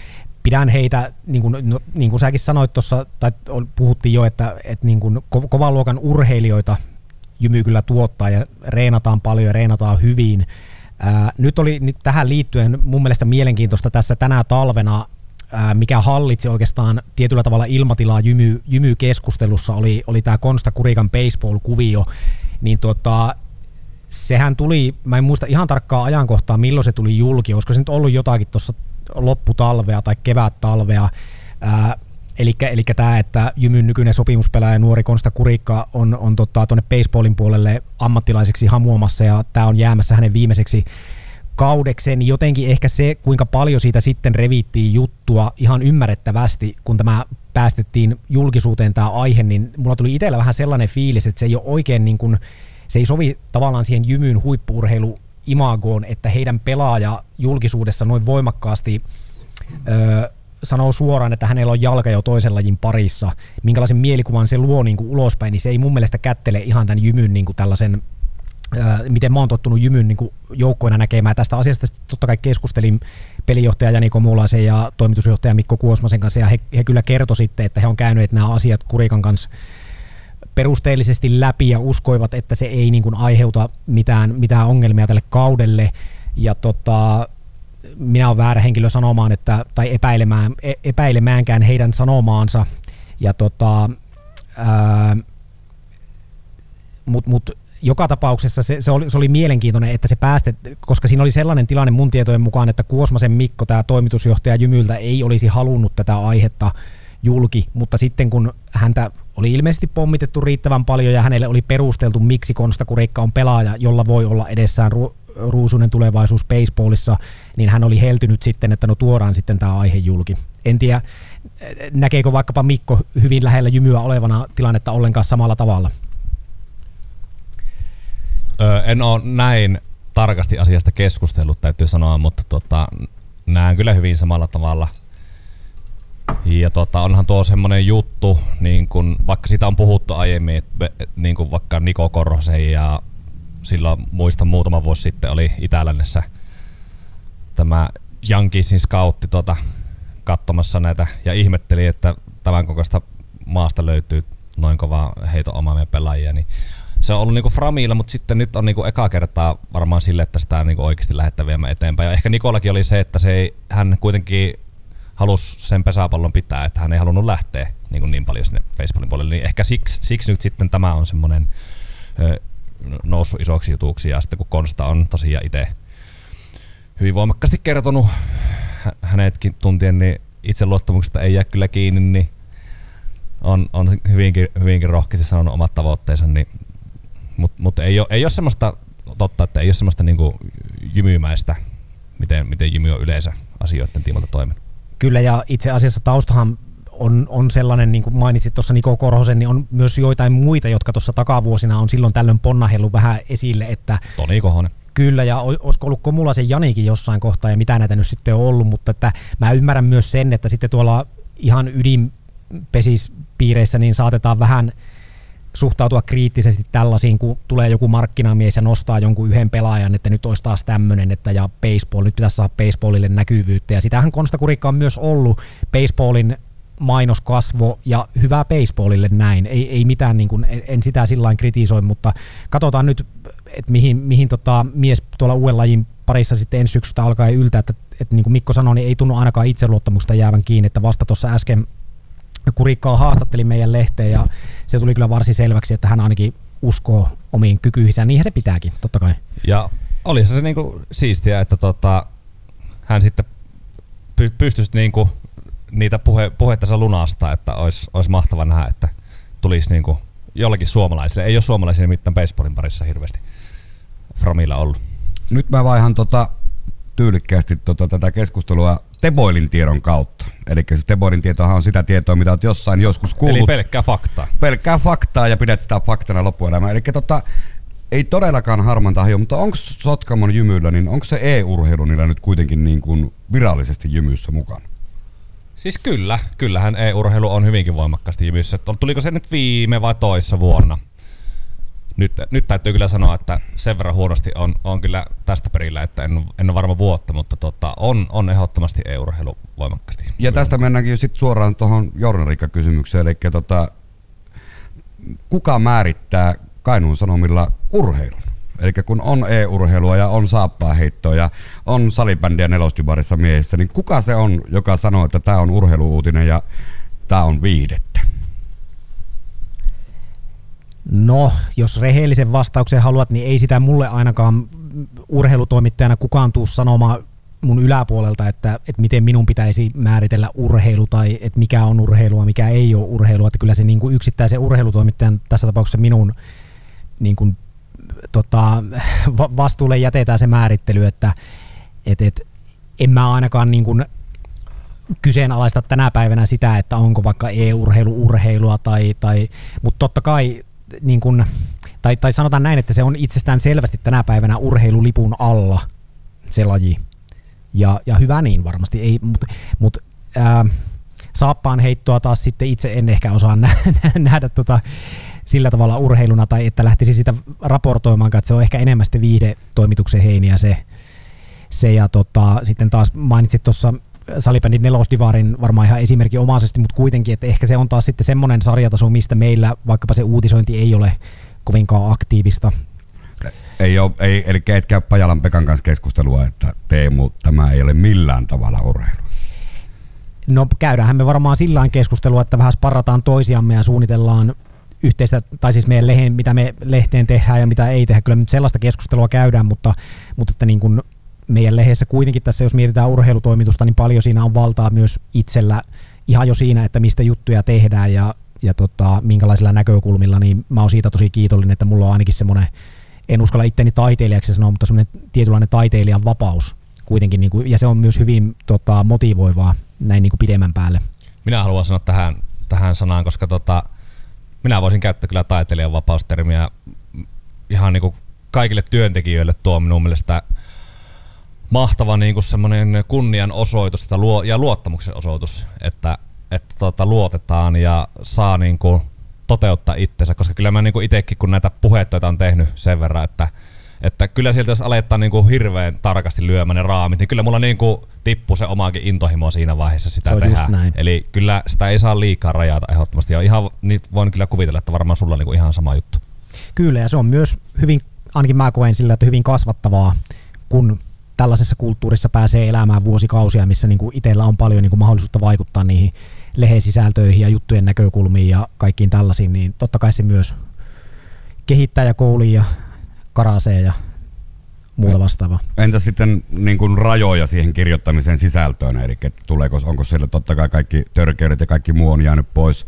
pidän heitä, niin kuin, no, niin kuin säkin sanoit tuossa, tai puhuttiin jo, että, että niin kuin ko- kovan luokan urheilijoita Jymy kyllä tuottaa ja reenataan paljon ja reenataan hyvin. Nyt oli nyt tähän liittyen mun mielestä mielenkiintoista tässä tänä talvena, mikä hallitsi oikeastaan tietyllä tavalla ilmatilaa jymy, jymy-keskustelussa, oli, oli tämä Konsta Kurikan baseball-kuvio, niin tota, sehän tuli, mä en muista ihan tarkkaa ajankohtaa, milloin se tuli julki, olisiko se nyt ollut jotakin tuossa lopputalvea tai kevät-talvea. Eli, eli tämä, että Jymyn nykyinen sopimuspelaaja nuori Konsta Kurikka on, on tota, tuonne baseballin puolelle ammattilaiseksi hamuamassa ja tämä on jäämässä hänen viimeiseksi kaudekseen, niin jotenkin ehkä se, kuinka paljon siitä sitten revittiin juttua ihan ymmärrettävästi, kun tämä päästettiin julkisuuteen tämä aihe, niin mulla tuli itsellä vähän sellainen fiilis, että se ei ole oikein niin kuin se ei sovi tavallaan siihen jymyn huippuurheilu imagoon, että heidän pelaaja julkisuudessa noin voimakkaasti öö, sanoo suoraan, että hänellä on jalka jo toisen lajin parissa, minkälaisen mielikuvan se luo niin kuin ulospäin, niin se ei mun mielestä kättele ihan tämän jymyn niin kuin tällaisen miten mä oon tottunut jymyn niin joukkoina näkemään. Tästä asiasta totta kai keskustelin pelijohtaja Jani Komulaisen ja toimitusjohtaja Mikko Kuosmasen kanssa, ja he, he kyllä kertoi sitten, että he on käyneet nämä asiat Kurikan kanssa perusteellisesti läpi ja uskoivat, että se ei niin kuin aiheuta mitään, mitään ongelmia tälle kaudelle. Ja tota, minä olen väärä henkilö sanomaan, että, tai epäilemään, e, epäilemäänkään heidän sanomaansa. Ja tota, mutta mut, joka tapauksessa se, se, oli, se oli mielenkiintoinen, että se päästet, koska siinä oli sellainen tilanne mun tietojen mukaan, että Kuosmasen Mikko, tämä toimitusjohtaja Jymyltä, ei olisi halunnut tätä aihetta julki, mutta sitten kun häntä oli ilmeisesti pommitettu riittävän paljon ja hänelle oli perusteltu, miksi Konsta Kurikka on pelaaja, jolla voi olla edessään ruusunen tulevaisuus baseballissa, niin hän oli heltynyt sitten, että no tuodaan sitten tämä aihe julki. En tiedä, näkeekö vaikkapa Mikko hyvin lähellä jymyä olevana tilannetta ollenkaan samalla tavalla? Öö, en ole näin tarkasti asiasta keskustellut, täytyy sanoa, mutta tota, näen kyllä hyvin samalla tavalla. Ja tota, onhan tuo semmoinen juttu, niin kun, vaikka sitä on puhuttu aiemmin, että niin kun vaikka Niko Korhosen ja silloin muistan muutama vuosi sitten oli Itälännessä tämä Yankeesin scoutti tota, katsomassa näitä ja ihmetteli, että tämän kokoista maasta löytyy noin kovaa heito omaamia pelaajia, niin se on ollut niinku Framilla, mutta sitten nyt on niinku eka kertaa varmaan sille, että sitä niinku oikeasti lähdettä viemään eteenpäin. Ja ehkä Nikolakin oli se, että se ei, hän kuitenkin halusi sen pesäpallon pitää, että hän ei halunnut lähteä niin, niin paljon sinne baseballin puolelle. Niin ehkä siksi, siksi nyt sitten tämä on semmoinen noussut isoksi jutuksi. Ja sitten kun Konsta on tosiaan itse hyvin voimakkaasti kertonut hänetkin tuntien, niin itseluottamuksesta ei jää kyllä kiinni, niin on, on hyvinkin, hyvinkin rohkeasti sanonut omat tavoitteensa, niin mutta mut ei, ole, ei ole semmoista, totta, että ei ole semmoista niinku jymymäistä, miten, miten jymy on yleensä asioiden tiimoilta toiminut. Kyllä, ja itse asiassa taustahan on, on sellainen, niin kuin mainitsit tuossa Niko Korhosen, niin on myös joitain muita, jotka tuossa takavuosina on silloin tällöin ponnahellut vähän esille, että Toni Kohonen. Kyllä, ja olisiko ollut Komulasen Janikin jossain kohtaa, ja mitä näitä nyt sitten on ollut, mutta että mä ymmärrän myös sen, että sitten tuolla ihan ydinpesispiireissä niin saatetaan vähän – suhtautua kriittisesti tällaisiin, kun tulee joku markkinamies ja nostaa jonkun yhden pelaajan, että nyt olisi taas tämmöinen, että ja baseball, nyt pitäisi saada baseballille näkyvyyttä. Ja sitähän Konstakurikka on myös ollut baseballin mainoskasvo ja hyvää baseballille näin. Ei, ei mitään, niin kuin, en sitä sillä kritisoi, mutta katsotaan nyt, että mihin, mihin tota, mies tuolla uuden lajin parissa sitten ensi syksystä alkaa yltää, että, että niin kuin Mikko sanoi, niin ei tunnu ainakaan itseluottamusta jäävän kiinni, että vasta tuossa äsken Kurikkaa haastatteli meidän lehteen ja se tuli kyllä varsin selväksi, että hän ainakin uskoo omiin kykyihinsä, niinhän se pitääkin, totta kai. Ja oli se niinku siistiä, että tota, hän sitten py- pystyisi niinku niitä puhe, puheittansa lunasta, että olisi, olisi mahtava nähdä, että tulisi niinku jollakin suomalaisille. Ei ole suomalaisille mitään baseballin parissa hirveästi Framilla ollut. Nyt mä vaihan tota tyylikkäästi tota, tätä keskustelua Teboilin tiedon kautta. Eli se Teboilin tietohan on sitä tietoa, mitä olet jossain joskus kuullut. Eli pelkkää faktaa. Pelkkää faktaa ja pidät sitä faktana loppuelämää. Eli tota, ei todellakaan harman tahjo, mutta onko Sotkamon jymyllä, niin onko se e-urheilu niillä nyt kuitenkin niin kuin virallisesti jymyssä mukana? Siis kyllä, kyllähän e-urheilu on hyvinkin voimakkaasti jymyssä. Tuliko se nyt viime vai toissa vuonna? nyt, nyt täytyy kyllä sanoa, että sen verran huonosti on, on kyllä tästä perillä, että en, en ole varma vuotta, mutta tota, on, on ehdottomasti urheilu voimakkaasti. Ja tästä mennäänkin jo sit suoraan tuohon journaliikkakysymykseen, eli tota, kuka määrittää Kainuun Sanomilla urheilun? Eli kun on e-urheilua ja on saappaaheittoa ja on salibändiä nelostybarissa miehissä, niin kuka se on, joka sanoo, että tämä on urheiluuutinen ja tämä on viihdettä? No, jos rehellisen vastauksen haluat, niin ei sitä mulle ainakaan urheilutoimittajana kukaan tuu sanomaan mun yläpuolelta, että, että miten minun pitäisi määritellä urheilu tai että mikä on urheilua, mikä ei ole urheilua. Että kyllä se niin kuin yksittäisen urheilutoimittajan, tässä tapauksessa minun niin kuin, tota, vastuulle jätetään se määrittely, että et, et, en mä ainakaan niin kuin kyseenalaista tänä päivänä sitä, että onko vaikka e-urheilu urheilua, tai, tai, mutta totta kai niin kun, tai, tai sanotaan näin, että se on itsestään selvästi tänä päivänä urheilulipun alla se laji. Ja, ja hyvä niin varmasti, ei, mutta mut, ää, saappaan heittoa taas sitten itse en ehkä osaa nä- nähdä tota, sillä tavalla urheiluna tai että lähtisi sitä raportoimaan, että se on ehkä enemmän sitten viihdetoimituksen heiniä se, se ja tota, sitten taas mainitsit tuossa salibändin nelosdivarin varmaan ihan esimerkinomaisesti, mutta kuitenkin, että ehkä se on taas sitten semmoinen sarjataso, mistä meillä vaikkapa se uutisointi ei ole kovinkaan aktiivista. Ei ole, ei, eli et käy Pajalan Pekan kanssa keskustelua, että Teemu, tämä ei ole millään tavalla urheilu. No käydäänhän me varmaan sillä keskustelua, että vähän sparrataan toisiamme ja suunnitellaan yhteistä, tai siis meidän leheen, mitä me lehteen tehdään ja mitä ei tehdä. Kyllä nyt sellaista keskustelua käydään, mutta, mutta että niin kuin meidän lehdessä kuitenkin tässä, jos mietitään urheilutoimitusta, niin paljon siinä on valtaa myös itsellä ihan jo siinä, että mistä juttuja tehdään ja, ja tota, minkälaisilla näkökulmilla, niin mä oon siitä tosi kiitollinen, että mulla on ainakin semmoinen, en uskalla itteni taiteilijaksi sanoa, mutta semmoinen tietynlainen taiteilijan vapaus kuitenkin, niin kuin, ja se on myös hyvin tota, motivoivaa näin niin kuin pidemmän päälle. Minä haluan sanoa tähän, tähän sanaan, koska tota, minä voisin käyttää kyllä taiteilijan vapaustermiä ihan niin kuin kaikille työntekijöille tuo minun mielestä mahtava niin kuin semmoinen kunnian osoitus ja luottamuksen osoitus, että, että tota, luotetaan ja saa niin kuin toteuttaa itsensä, koska kyllä mä niin itsekin, kun näitä puheita on tehnyt sen verran, että, että kyllä sieltä jos aletaan niin kuin hirveän tarkasti lyömään ne raamit, niin kyllä mulla niin kuin tippuu se omaakin intohimo siinä vaiheessa sitä se tehdä. Eli kyllä sitä ei saa liikaa rajata ehdottomasti. Ja ihan, niin voin kyllä kuvitella, että varmaan sulla on niin kuin ihan sama juttu. Kyllä, ja se on myös hyvin, ainakin mä koen sillä, että hyvin kasvattavaa, kun tällaisessa kulttuurissa pääsee elämään vuosikausia, missä niin kuin itsellä on paljon niin kuin mahdollisuutta vaikuttaa niihin lehesisältöihin ja juttujen näkökulmiin ja kaikkiin tällaisiin, niin totta kai se myös kehittää ja koulii ja karasee ja muuta vastaavaa. Entä sitten niin kuin rajoja siihen kirjoittamisen sisältöön, eli tuleeko, onko siellä totta kai kaikki törkeydet ja kaikki muu on jäänyt pois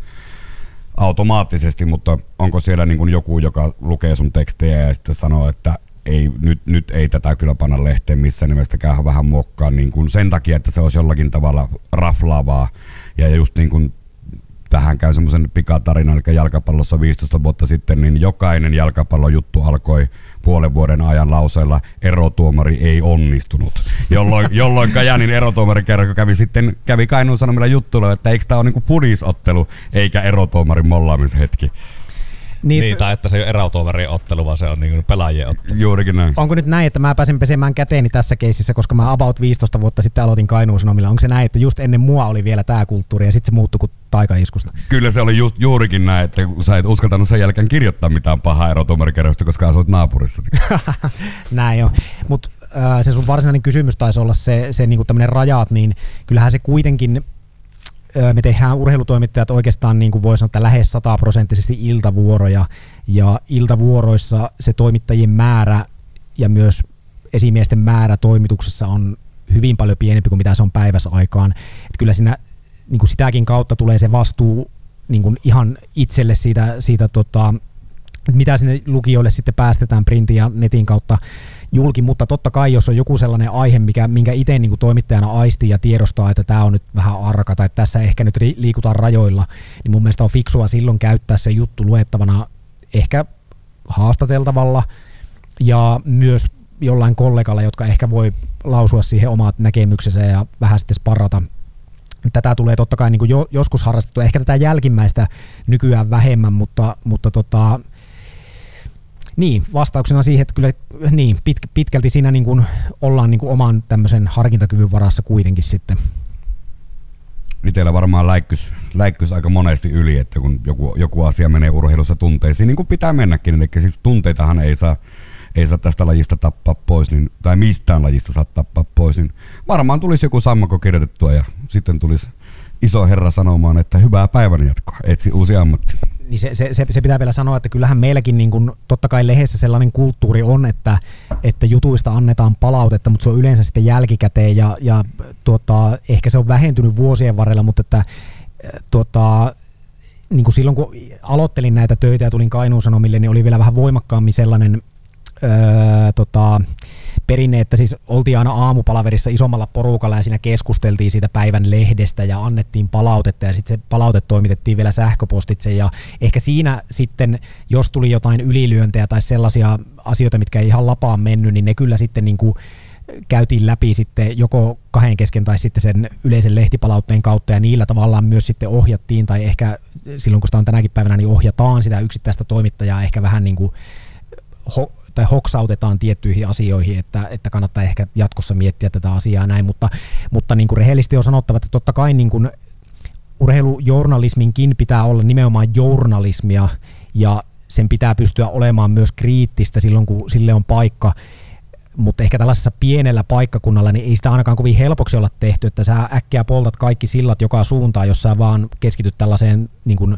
automaattisesti, mutta onko siellä niin kuin joku, joka lukee sun tekstejä ja sitten sanoo, että ei, nyt, nyt ei tätä kyllä panna lehteen missään nimestäkään vähän muokkaa niin kuin sen takia, että se olisi jollakin tavalla raflaavaa. Ja just niin kuin tähän käy semmoisen pikatarinan, eli jalkapallossa 15 vuotta sitten, niin jokainen jalkapallojuttu alkoi puolen vuoden ajan lauseella erotuomari ei onnistunut. Jolloin, jolloin Kajanin erotuomari kerran kävi sitten kävi Kainuun sanomilla juttuilla, että eikö tämä ole niinku pudisottelu eikä erotuomarin mollaamishetki. Niin, niin tai että se ei ole eräutoverien ottelu, vaan se on niin pelaajien ottelu. Juurikin näin. Onko nyt näin, että mä pääsen pesemään käteeni tässä keississä, koska mä about 15 vuotta sitten aloitin Kainuun Sanomilla. Onko se näin, että just ennen mua oli vielä tämä kulttuuri ja sitten se muuttui kuin taikaiskusta? Kyllä se oli just, juurikin näin, että sä et uskaltanut sen jälkeen kirjoittaa mitään pahaa erotuomarikerrosta, koska asuit naapurissa. näin jo. Mutta äh, se sun varsinainen kysymys taisi olla se, se niinku tämmöinen rajat, niin kyllähän se kuitenkin me tehdään urheilutoimittajat oikeastaan niin kuin voi sanoa, että lähes sataprosenttisesti iltavuoroja ja iltavuoroissa se toimittajien määrä ja myös esimiesten määrä toimituksessa on hyvin paljon pienempi kuin mitä se on päivässä aikaan. Et kyllä siinä niin kuin sitäkin kautta tulee se vastuu niin kuin ihan itselle siitä, siitä tota, mitä sinne lukijoille sitten päästetään printin ja netin kautta julki, mutta totta kai jos on joku sellainen aihe, mikä, minkä itse niin toimittajana aistii ja tiedostaa, että tämä on nyt vähän arka tai tässä ehkä nyt liikutaan rajoilla, niin mun mielestä on fiksua silloin käyttää se juttu luettavana ehkä haastateltavalla ja myös jollain kollegalla, jotka ehkä voi lausua siihen omat näkemyksensä ja vähän sitten sparrata tätä tulee totta kai niin kuin jo, joskus harrastettu, ehkä tätä jälkimmäistä nykyään vähemmän, mutta, mutta tota, niin, vastauksena siihen, että kyllä niin, pit, pitkälti siinä niin kuin ollaan niin kuin oman tämmöisen harkintakyvyn varassa kuitenkin sitten. Itsellä varmaan läikkys, läikkys aika monesti yli, että kun joku, joku asia menee urheilussa tunteisiin, niin kuin pitää mennäkin, eli siis tunteitahan ei saa, ei saa tästä lajista tappaa pois, niin, tai mistään lajista saa tappaa pois, niin varmaan tulisi joku sammakko kirjoitettua ja sitten tulisi iso herra sanomaan, että hyvää päivän jatkoa, etsi uusi ammatti. Niin se, se, se, pitää vielä sanoa, että kyllähän meilläkin niin kuin, totta kai lehdessä sellainen kulttuuri on, että, että jutuista annetaan palautetta, mutta se on yleensä sitten jälkikäteen ja, ja tuota, ehkä se on vähentynyt vuosien varrella, mutta että tuota, niin kuin silloin kun aloittelin näitä töitä ja tulin Kainuun Sanomille, niin oli vielä vähän voimakkaammin sellainen öö, tota, perinne, että siis oltiin aina aamupalaverissa isommalla porukalla ja siinä keskusteltiin siitä päivän lehdestä ja annettiin palautetta ja sitten se palaute toimitettiin vielä sähköpostitse ja ehkä siinä sitten, jos tuli jotain ylilyöntejä tai sellaisia asioita, mitkä ei ihan lapaan mennyt, niin ne kyllä sitten niin kuin käytiin läpi sitten joko kahden kesken tai sitten sen yleisen lehtipalautteen kautta ja niillä tavallaan myös sitten ohjattiin tai ehkä silloin kun sitä on tänäkin päivänä, niin ohjataan sitä yksittäistä toimittajaa ehkä vähän niin kuin tai hoksautetaan tiettyihin asioihin, että, että kannattaa ehkä jatkossa miettiä tätä asiaa näin, mutta, mutta niin kuin rehellisesti on sanottava, että totta kai niin kuin urheilujournalisminkin pitää olla nimenomaan journalismia ja sen pitää pystyä olemaan myös kriittistä silloin, kun sille on paikka, mutta ehkä tällaisessa pienellä paikkakunnalla niin ei sitä ainakaan kovin helpoksi olla tehty, että sä äkkiä poltat kaikki sillat joka suuntaan, jos sä vaan keskityt tällaiseen niin kuin,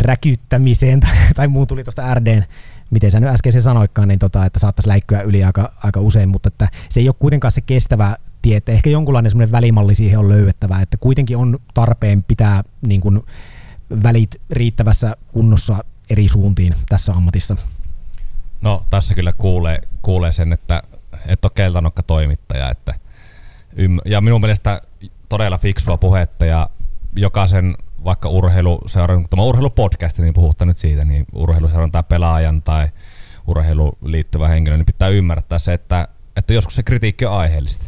räkyttämiseen tai, tai muu tuli tuosta RDn, miten sä nyt äsken se sanoikkaan, niin tota, että saattaisi läikkyä yli aika, aika usein, mutta että se ei ole kuitenkaan se kestävä tie, että ehkä jonkunlainen semmoinen välimalli siihen on löydettävä, että kuitenkin on tarpeen pitää niin kuin, välit riittävässä kunnossa eri suuntiin tässä ammatissa. No tässä kyllä kuulee, kuulee sen, että et ole keltanokka toimittaja. Että ja minun mielestä todella fiksua puhetta ja jokaisen vaikka urheiluseuran, tämä urheilupodcast, niin puhutte nyt siitä, niin urheiluseuran tai pelaajan tai urheiluun liittyvä henkilö, niin pitää ymmärtää se, että, että joskus se kritiikki on aiheellista.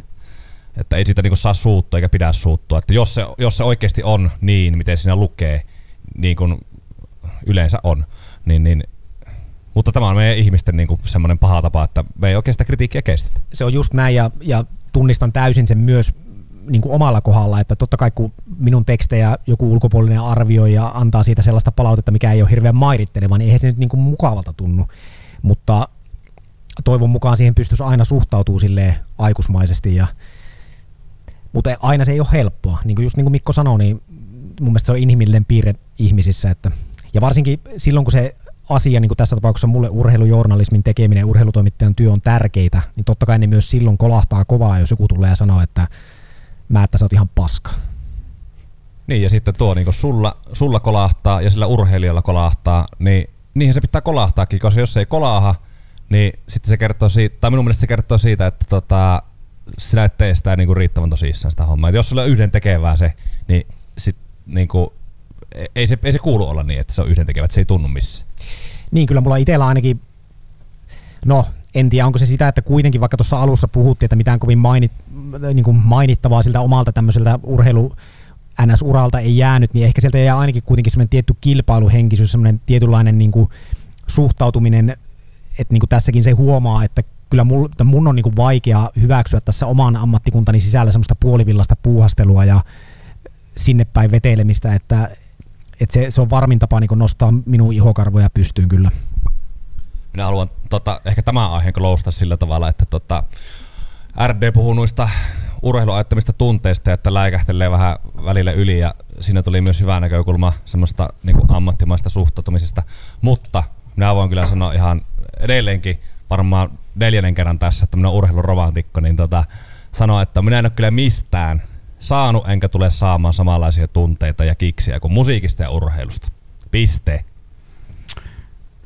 Että ei siitä niin saa suuttua eikä pidä suuttua. Että jos se, jos se oikeasti on niin, miten siinä lukee, niin kuin yleensä on, niin, niin mutta tämä on meidän ihmisten niin semmoinen paha tapa, että me ei sitä kritiikkiä kestetä. Se on just näin ja, ja tunnistan täysin sen myös niin kuin omalla kohdalla, että totta kai kun minun tekstejä joku ulkopuolinen arvioi ja antaa siitä sellaista palautetta, mikä ei ole hirveän mairitteleva, niin eihän se nyt niin kuin mukavalta tunnu. Mutta toivon mukaan siihen pystyisi aina suhtautuu sille aikuismaisesti. Ja, mutta aina se ei ole helppoa. Niin kuin just niin kuin Mikko sanoi, niin mun mielestä se on inhimillinen piirre ihmisissä. Että, ja varsinkin silloin, kun se asia, niin kuin tässä tapauksessa mulle urheilujournalismin tekeminen, urheilutoimittajan työ on tärkeitä, niin totta kai ne myös silloin kolahtaa kovaa, jos joku tulee ja sanoo, että mä, että sä oot ihan paska. Niin, ja sitten tuo niin sulla, sulla kolahtaa ja sillä urheilijalla kolahtaa, niin niihin se pitää kolahtaakin, koska jos se ei kolaaha, niin sitten se kertoo siitä, tai minun mielestä se kertoo siitä, että tota, sinä et tee sitä niin riittävän tosissaan sitä hommaa. Et jos sulla on yhden tekevää se, niin sit niin kuin, e- ei, se, ei se kuulu olla niin, että se on yhden tekevä, että se ei tunnu missään. Niin, kyllä mulla itsellä ainakin, no en tiedä onko se sitä, että kuitenkin vaikka tuossa alussa puhuttiin, että mitään kovin mainit, niin kuin mainittavaa siltä omalta tämmöiseltä urheilu NS-uralta ei jäänyt, niin ehkä sieltä jää ainakin kuitenkin semmoinen tietty kilpailuhenkisyys, semmoinen tietynlainen niin kuin suhtautuminen, että niin kuin tässäkin se huomaa, että kyllä mun, mun on niin kuin vaikea hyväksyä tässä oman ammattikuntani sisällä semmoista puolivillasta puuhastelua ja sinne päin vetelemistä, että, että se, se on varmin tapa niin nostaa minun ihokarvoja pystyyn kyllä. Minä haluan tota, ehkä tämän aiheen kloustaa sillä tavalla, että tota, RD puhuu noista urheiluajattomista tunteista, että läikähtelee vähän välillä yli ja siinä tuli myös hyvä näkökulma semmoista niin kuin ammattimaista suhtautumisesta. Mutta minä voin kyllä sanoa ihan edelleenkin varmaan neljännen kerran tässä, että minä urheiluromantikko, niin tota, sanoa, että minä en ole kyllä mistään saanut enkä tule saamaan samanlaisia tunteita ja kiksiä kuin musiikista ja urheilusta. Piste.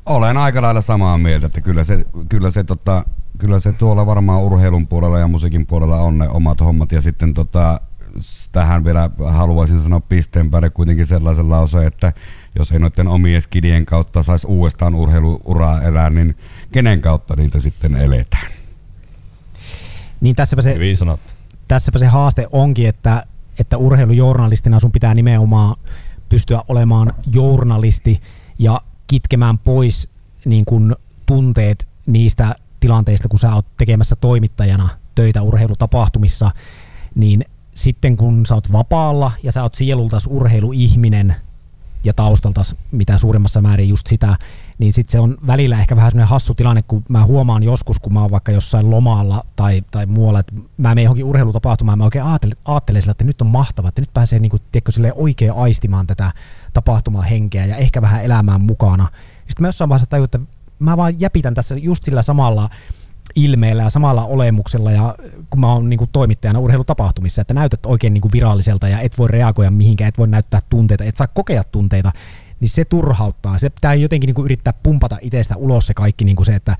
Olen aika lailla samaa mieltä, että kyllä se, kyllä se, tota, kyllä se tuolla varmaan urheilun puolella ja musiikin puolella on ne omat hommat. Ja sitten tota, tähän vielä haluaisin sanoa pisteen päälle kuitenkin sellaisen lauseen, että jos ei noiden omien skidien kautta saisi uudestaan urheiluuraa elää, niin kenen kautta niitä sitten eletään? Niin tässäpä se, tässäpä se haaste onkin, että, että urheilujournalistina sun pitää nimenomaan pystyä olemaan journalisti ja kitkemään pois niin kun tunteet niistä tilanteista, kun sä oot tekemässä toimittajana töitä urheilutapahtumissa, niin sitten kun sä oot vapaalla ja sä oot sielultas urheiluihminen ja taustaltas mitä suurimmassa määrin just sitä, niin sitten se on välillä ehkä vähän semmoinen hassu tilanne, kun mä huomaan joskus, kun mä oon vaikka jossain lomalla tai, tai muualla, että mä menen johonkin urheilutapahtumaan mä oikein ajattelen, ajattelen sillä, että nyt on mahtavaa, että nyt pääsee niin kuin, tiedätkö, oikein aistimaan tätä tapahtumaa henkeä ja ehkä vähän elämään mukana. Sitten mä jossain vaiheessa tajuin, että mä vaan jäpitän tässä just sillä samalla ilmeellä ja samalla olemuksella, ja kun mä oon niin toimittajana urheilutapahtumissa, että näytät oikein niin viralliselta ja et voi reagoida mihinkään, et voi näyttää tunteita, et saa kokea tunteita, niin se turhauttaa. Se pitää jotenkin niin kuin yrittää pumpata itsestä ulos se kaikki niin kuin se, että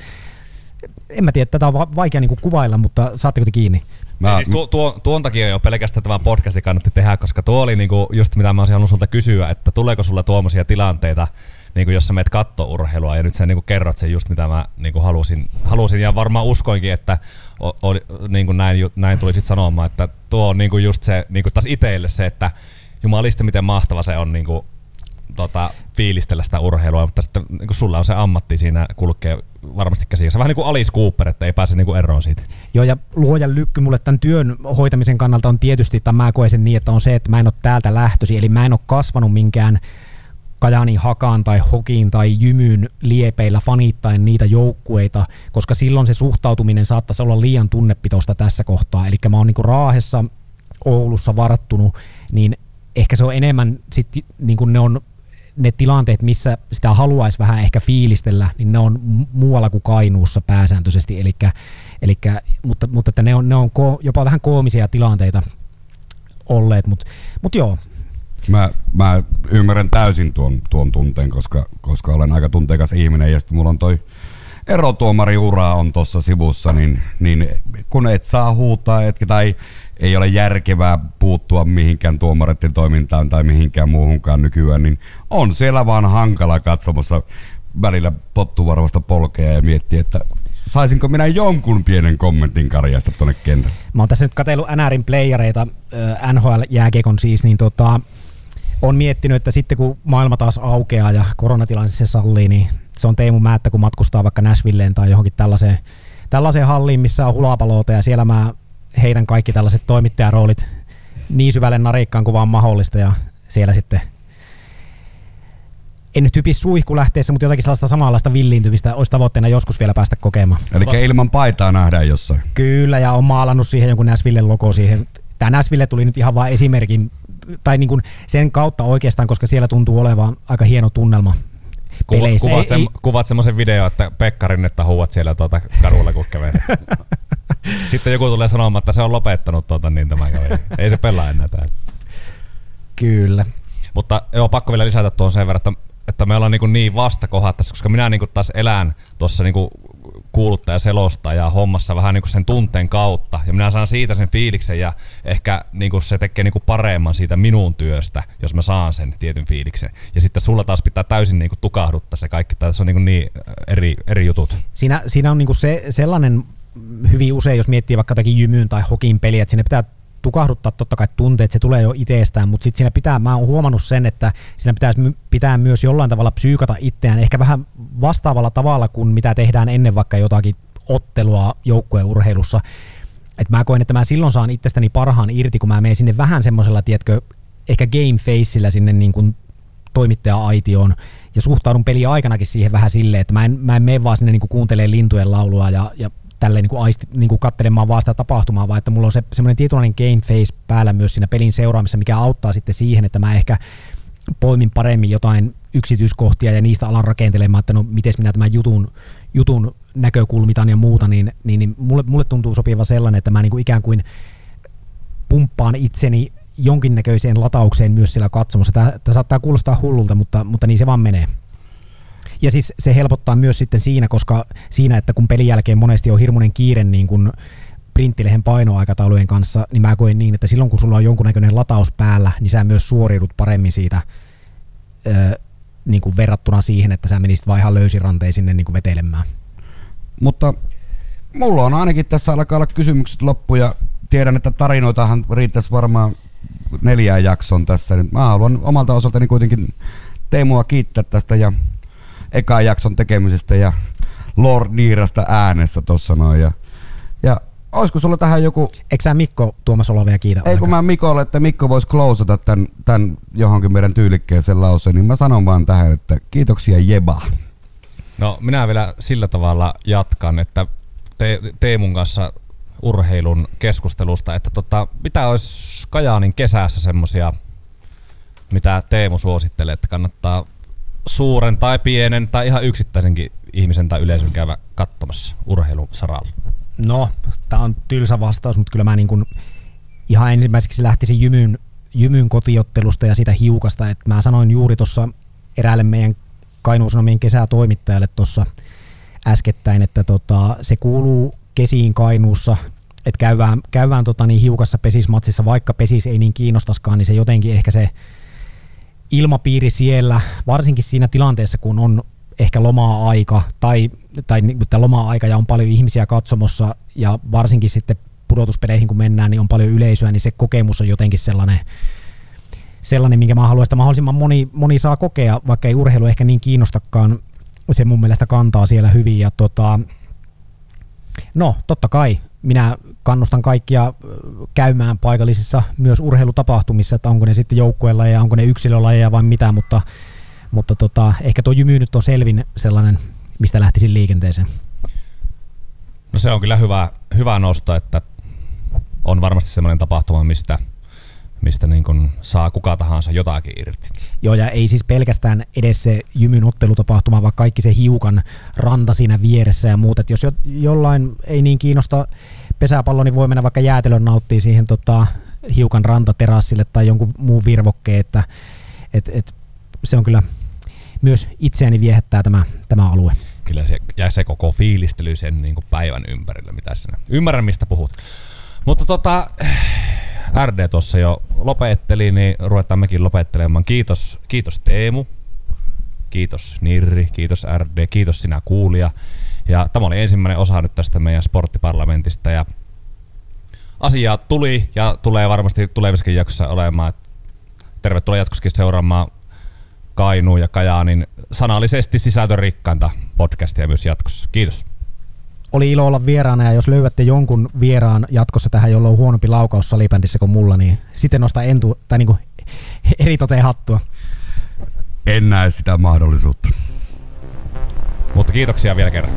en mä tiedä, tätä on vaikea niin kuin kuvailla, mutta saatteko te kiinni? Mä, siis tuo, tuo, tuon takia jo pelkästään tämä podcasti kannatti tehdä, koska tuo oli niinku just mitä mä olisin halunnut sulta kysyä, että tuleeko sulla tuommoisia tilanteita, niinku jos sä meet katto urheilua ja nyt sä niinku kerrot sen just mitä mä niinku halusin, halusin ja varmaan uskoinkin, että o, o, niinku näin, näin tuli sit sanomaan, että tuo on niinku just se niinku taas itselle se, että jumalista miten mahtava se on niinku tota, fiilistellä sitä urheilua, mutta sitten niin sulla on se ammatti siinä kulkee varmasti käsissä. Vähän niin kuin Alice Cooper, että ei pääse niin kuin eroon siitä. Joo, ja luojan lykky mulle tämän työn hoitamisen kannalta on tietysti, että mä koen sen niin, että on se, että mä en ole täältä lähtösi, eli mä en ole kasvanut minkään Kajani Hakaan tai Hokiin tai Jymyn liepeillä fanittaen niitä joukkueita, koska silloin se suhtautuminen saattaisi olla liian tunnepitoista tässä kohtaa. Eli mä oon niin Raahessa, Oulussa varattunut, niin ehkä se on enemmän sit, niin kuin ne on ne tilanteet, missä sitä haluaisi vähän ehkä fiilistellä, niin ne on muualla kuin Kainuussa pääsääntöisesti, elikkä, elikkä, mutta, mutta että ne on, ne on ko, jopa vähän koomisia tilanteita olleet, mutta mut joo. Mä, mä ymmärrän täysin tuon, tuon tunteen, koska, koska olen aika tunteikas ihminen ja sitten mulla on toi erotuomariura on tuossa sivussa, niin, niin kun et saa huutaa etkä, tai ei ole järkevää puuttua mihinkään tuomareiden toimintaan tai mihinkään muuhunkaan nykyään, niin on siellä vaan hankala katsomassa välillä pottuvarvasta polkea ja miettiä, että saisinko minä jonkun pienen kommentin karjasta tuonne kentälle. Mä oon tässä nyt katsellut NRin playereita, NHL-jääkiekon siis, niin tota, on miettinyt, että sitten kun maailma taas aukeaa ja koronatilanne se sallii, niin se on Teemu Määttä, kun matkustaa vaikka Nashvilleen tai johonkin tällaiseen, tällaiseen halliin, missä on hulapaloota ja siellä mä heitän kaikki tällaiset toimittajaroolit niin syvälle narikkaan kuin vaan mahdollista ja siellä sitten en nyt hypisi suihku lähteessä, mutta jotakin sellaista samanlaista villiintymistä olisi tavoitteena joskus vielä päästä kokemaan. Eli ilman paitaa nähdään jossain. Kyllä, ja on maalannut siihen jonkun Näsville logo siihen. Tämä Näsville tuli nyt ihan vain esimerkin, tai niin kuin sen kautta oikeastaan, koska siellä tuntuu olevan aika hieno tunnelma Kuva, kuvat, se, kuvat semmoisen video, että Pekka Rinnettä huuat siellä tuota kadulla, kun kävelee. Sitten joku tulee sanomaan, että se on lopettanut tuota, niin tämä kaveri. Ei se pelaa enää täällä. Kyllä. Mutta joo, pakko vielä lisätä tuon sen verran, että, että me ollaan niin, niin vastakohat tässä, koska minä niin taas elän tuossa niin kuuluttaja selosta ja hommassa vähän niin kuin sen tunteen kautta. Ja minä saan siitä sen fiiliksen ja ehkä niin kuin se tekee niin kuin paremman siitä minun työstä, jos mä saan sen tietyn fiiliksen. Ja sitten sulla taas pitää täysin niin kuin tukahduttaa se kaikki. Tässä on niin, kuin niin eri, eri jutut. Siinä, siinä on niin kuin se, sellainen hyvin usein, jos miettii vaikka jotakin jymyyn tai hokin peliä, että sinne pitää tukahduttaa totta kai tunteet, se tulee jo itsestään, mutta sitten siinä pitää, mä oon huomannut sen, että siinä pitäisi pitää myös jollain tavalla psyykata itseään, ehkä vähän vastaavalla tavalla kuin mitä tehdään ennen vaikka jotakin ottelua joukkueen urheilussa. Et mä koen, että mä silloin saan itsestäni parhaan irti, kun mä menen sinne vähän semmoisella, tiedätkö, ehkä game faceillä sinne niin kuin toimittaja-aitioon ja suhtaudun peli aikanakin siihen vähän silleen, että mä en, mä en mene vaan sinne niin kuuntelee lintujen laulua ja, ja tälleen niin kuin aisti, niin kuin katselemaan vaan sitä tapahtumaa, vaan että mulla on se semmoinen tietynlainen game face päällä myös siinä pelin seuraamissa, mikä auttaa sitten siihen, että mä ehkä poimin paremmin jotain yksityiskohtia ja niistä alan rakentelemaan, että no miten minä tämän jutun, jutun näkökulmitan ja muuta, niin, niin, niin mulle, mulle tuntuu sopiva sellainen, että mä niin kuin ikään kuin pumppaan itseni jonkinnäköiseen lataukseen myös siellä katsomossa. Tämä, tämä saattaa kuulostaa hullulta, mutta, mutta niin se vaan menee. Ja siis se helpottaa myös sitten siinä, koska siinä, että kun pelin jälkeen monesti on hirmuinen kiire niin kun printtilehen painoaikataulujen kanssa, niin mä koen niin, että silloin kun sulla on jonkunnäköinen lataus päällä, niin sä myös suoriudut paremmin siitä ö, niin kuin verrattuna siihen, että sä menisit vaan ihan löysiranteen sinne niin kuin vetelemään. Mutta mulla on ainakin tässä alkaa olla kysymykset loppu ja tiedän, että tarinoitahan riittäisi varmaan neljään jakson tässä. Mä haluan omalta osaltani kuitenkin Teemua kiittää tästä ja ekan jakson tekemisestä ja Lord Niirasta äänessä tossa noin. Ja, ja olisiko sulla tähän joku... Eikö sä Mikko Tuomas vielä kiitä Ei kun mä Mikolle, että Mikko voisi closata tämän, tämän johonkin meidän tyylikkeeseen lauseen, niin mä sanon vaan tähän, että kiitoksia Jeba. No minä vielä sillä tavalla jatkan, että te, Teemun kanssa urheilun keskustelusta, että tota, mitä olisi Kajaanin kesässä semmosia, mitä Teemu suosittelee, että kannattaa suuren tai pienen tai ihan yksittäisenkin ihmisen tai yleisön käyvä katsomassa urheilusaralla? No, tämä on tylsä vastaus, mutta kyllä mä niin kuin ihan ensimmäiseksi lähtisin jymyn, jymyn kotiottelusta ja sitä hiukasta. että mä sanoin juuri tuossa eräälle meidän Kainuun Sanomien kesätoimittajalle tuossa äskettäin, että tota, se kuuluu kesiin Kainuussa, että käydään, käydään tota niin hiukassa pesismatsissa, vaikka pesis ei niin kiinnostaskaan, niin se jotenkin ehkä se ilmapiiri siellä, varsinkin siinä tilanteessa, kun on ehkä lomaa-aika tai, tai tämä lomaa-aika ja on paljon ihmisiä katsomossa ja varsinkin sitten pudotuspeleihin kun mennään, niin on paljon yleisöä, niin se kokemus on jotenkin sellainen, sellainen minkä mä haluan, että mahdollisimman moni, moni saa kokea, vaikka ei urheilu ehkä niin kiinnostakaan, se mun mielestä kantaa siellä hyvin ja tota, no totta kai minä kannustan kaikkia käymään paikallisissa myös urheilutapahtumissa, että onko ne sitten joukkuelajeja, onko ne yksilölajeja vai mitä, mutta, mutta tota, ehkä tuo jymy nyt on selvin sellainen, mistä lähtisin liikenteeseen. No se on kyllä hyvä, hyvä nosto, että on varmasti sellainen tapahtuma, mistä, mistä niin kun saa kuka tahansa jotakin irti. Joo, ja ei siis pelkästään edes se jymyn ottelutapahtuma, vaan kaikki se hiukan ranta siinä vieressä ja muut. Et jos jo, jollain ei niin kiinnosta pesäpallo, niin voi mennä vaikka jäätelön nauttii siihen tota, hiukan rantaterassille tai jonkun muun virvokkeen, että et, et, se on kyllä myös itseäni viehättää tämä, tämä alue. Kyllä se, ja se koko fiilistely sen niin kuin päivän ympärillä, mitä sinä. Ymmärrän, mistä puhut. Mutta tota, RD tuossa jo lopetteli, niin ruvetaan mekin lopettelemaan. Kiitos, kiitos Teemu, kiitos Nirri, kiitos RD, kiitos sinä kuulija. Ja tämä oli ensimmäinen osa nyt tästä meidän sporttiparlamentista ja asiaa tuli ja tulee varmasti tulevissakin jaksossa olemaan. Tervetuloa jatkossakin seuraamaan Kainuun ja Kajaanin sanallisesti sisältörikkainta podcastia myös jatkossa. Kiitos. Oli ilo olla vieraana ja jos löydätte jonkun vieraan jatkossa tähän, jolla on huonompi laukaus salibändissä kuin mulla, niin sitten nosta entu, tai niinku eri toteen hattua. En näe sitä mahdollisuutta. Mutta kiitoksia vielä kerran.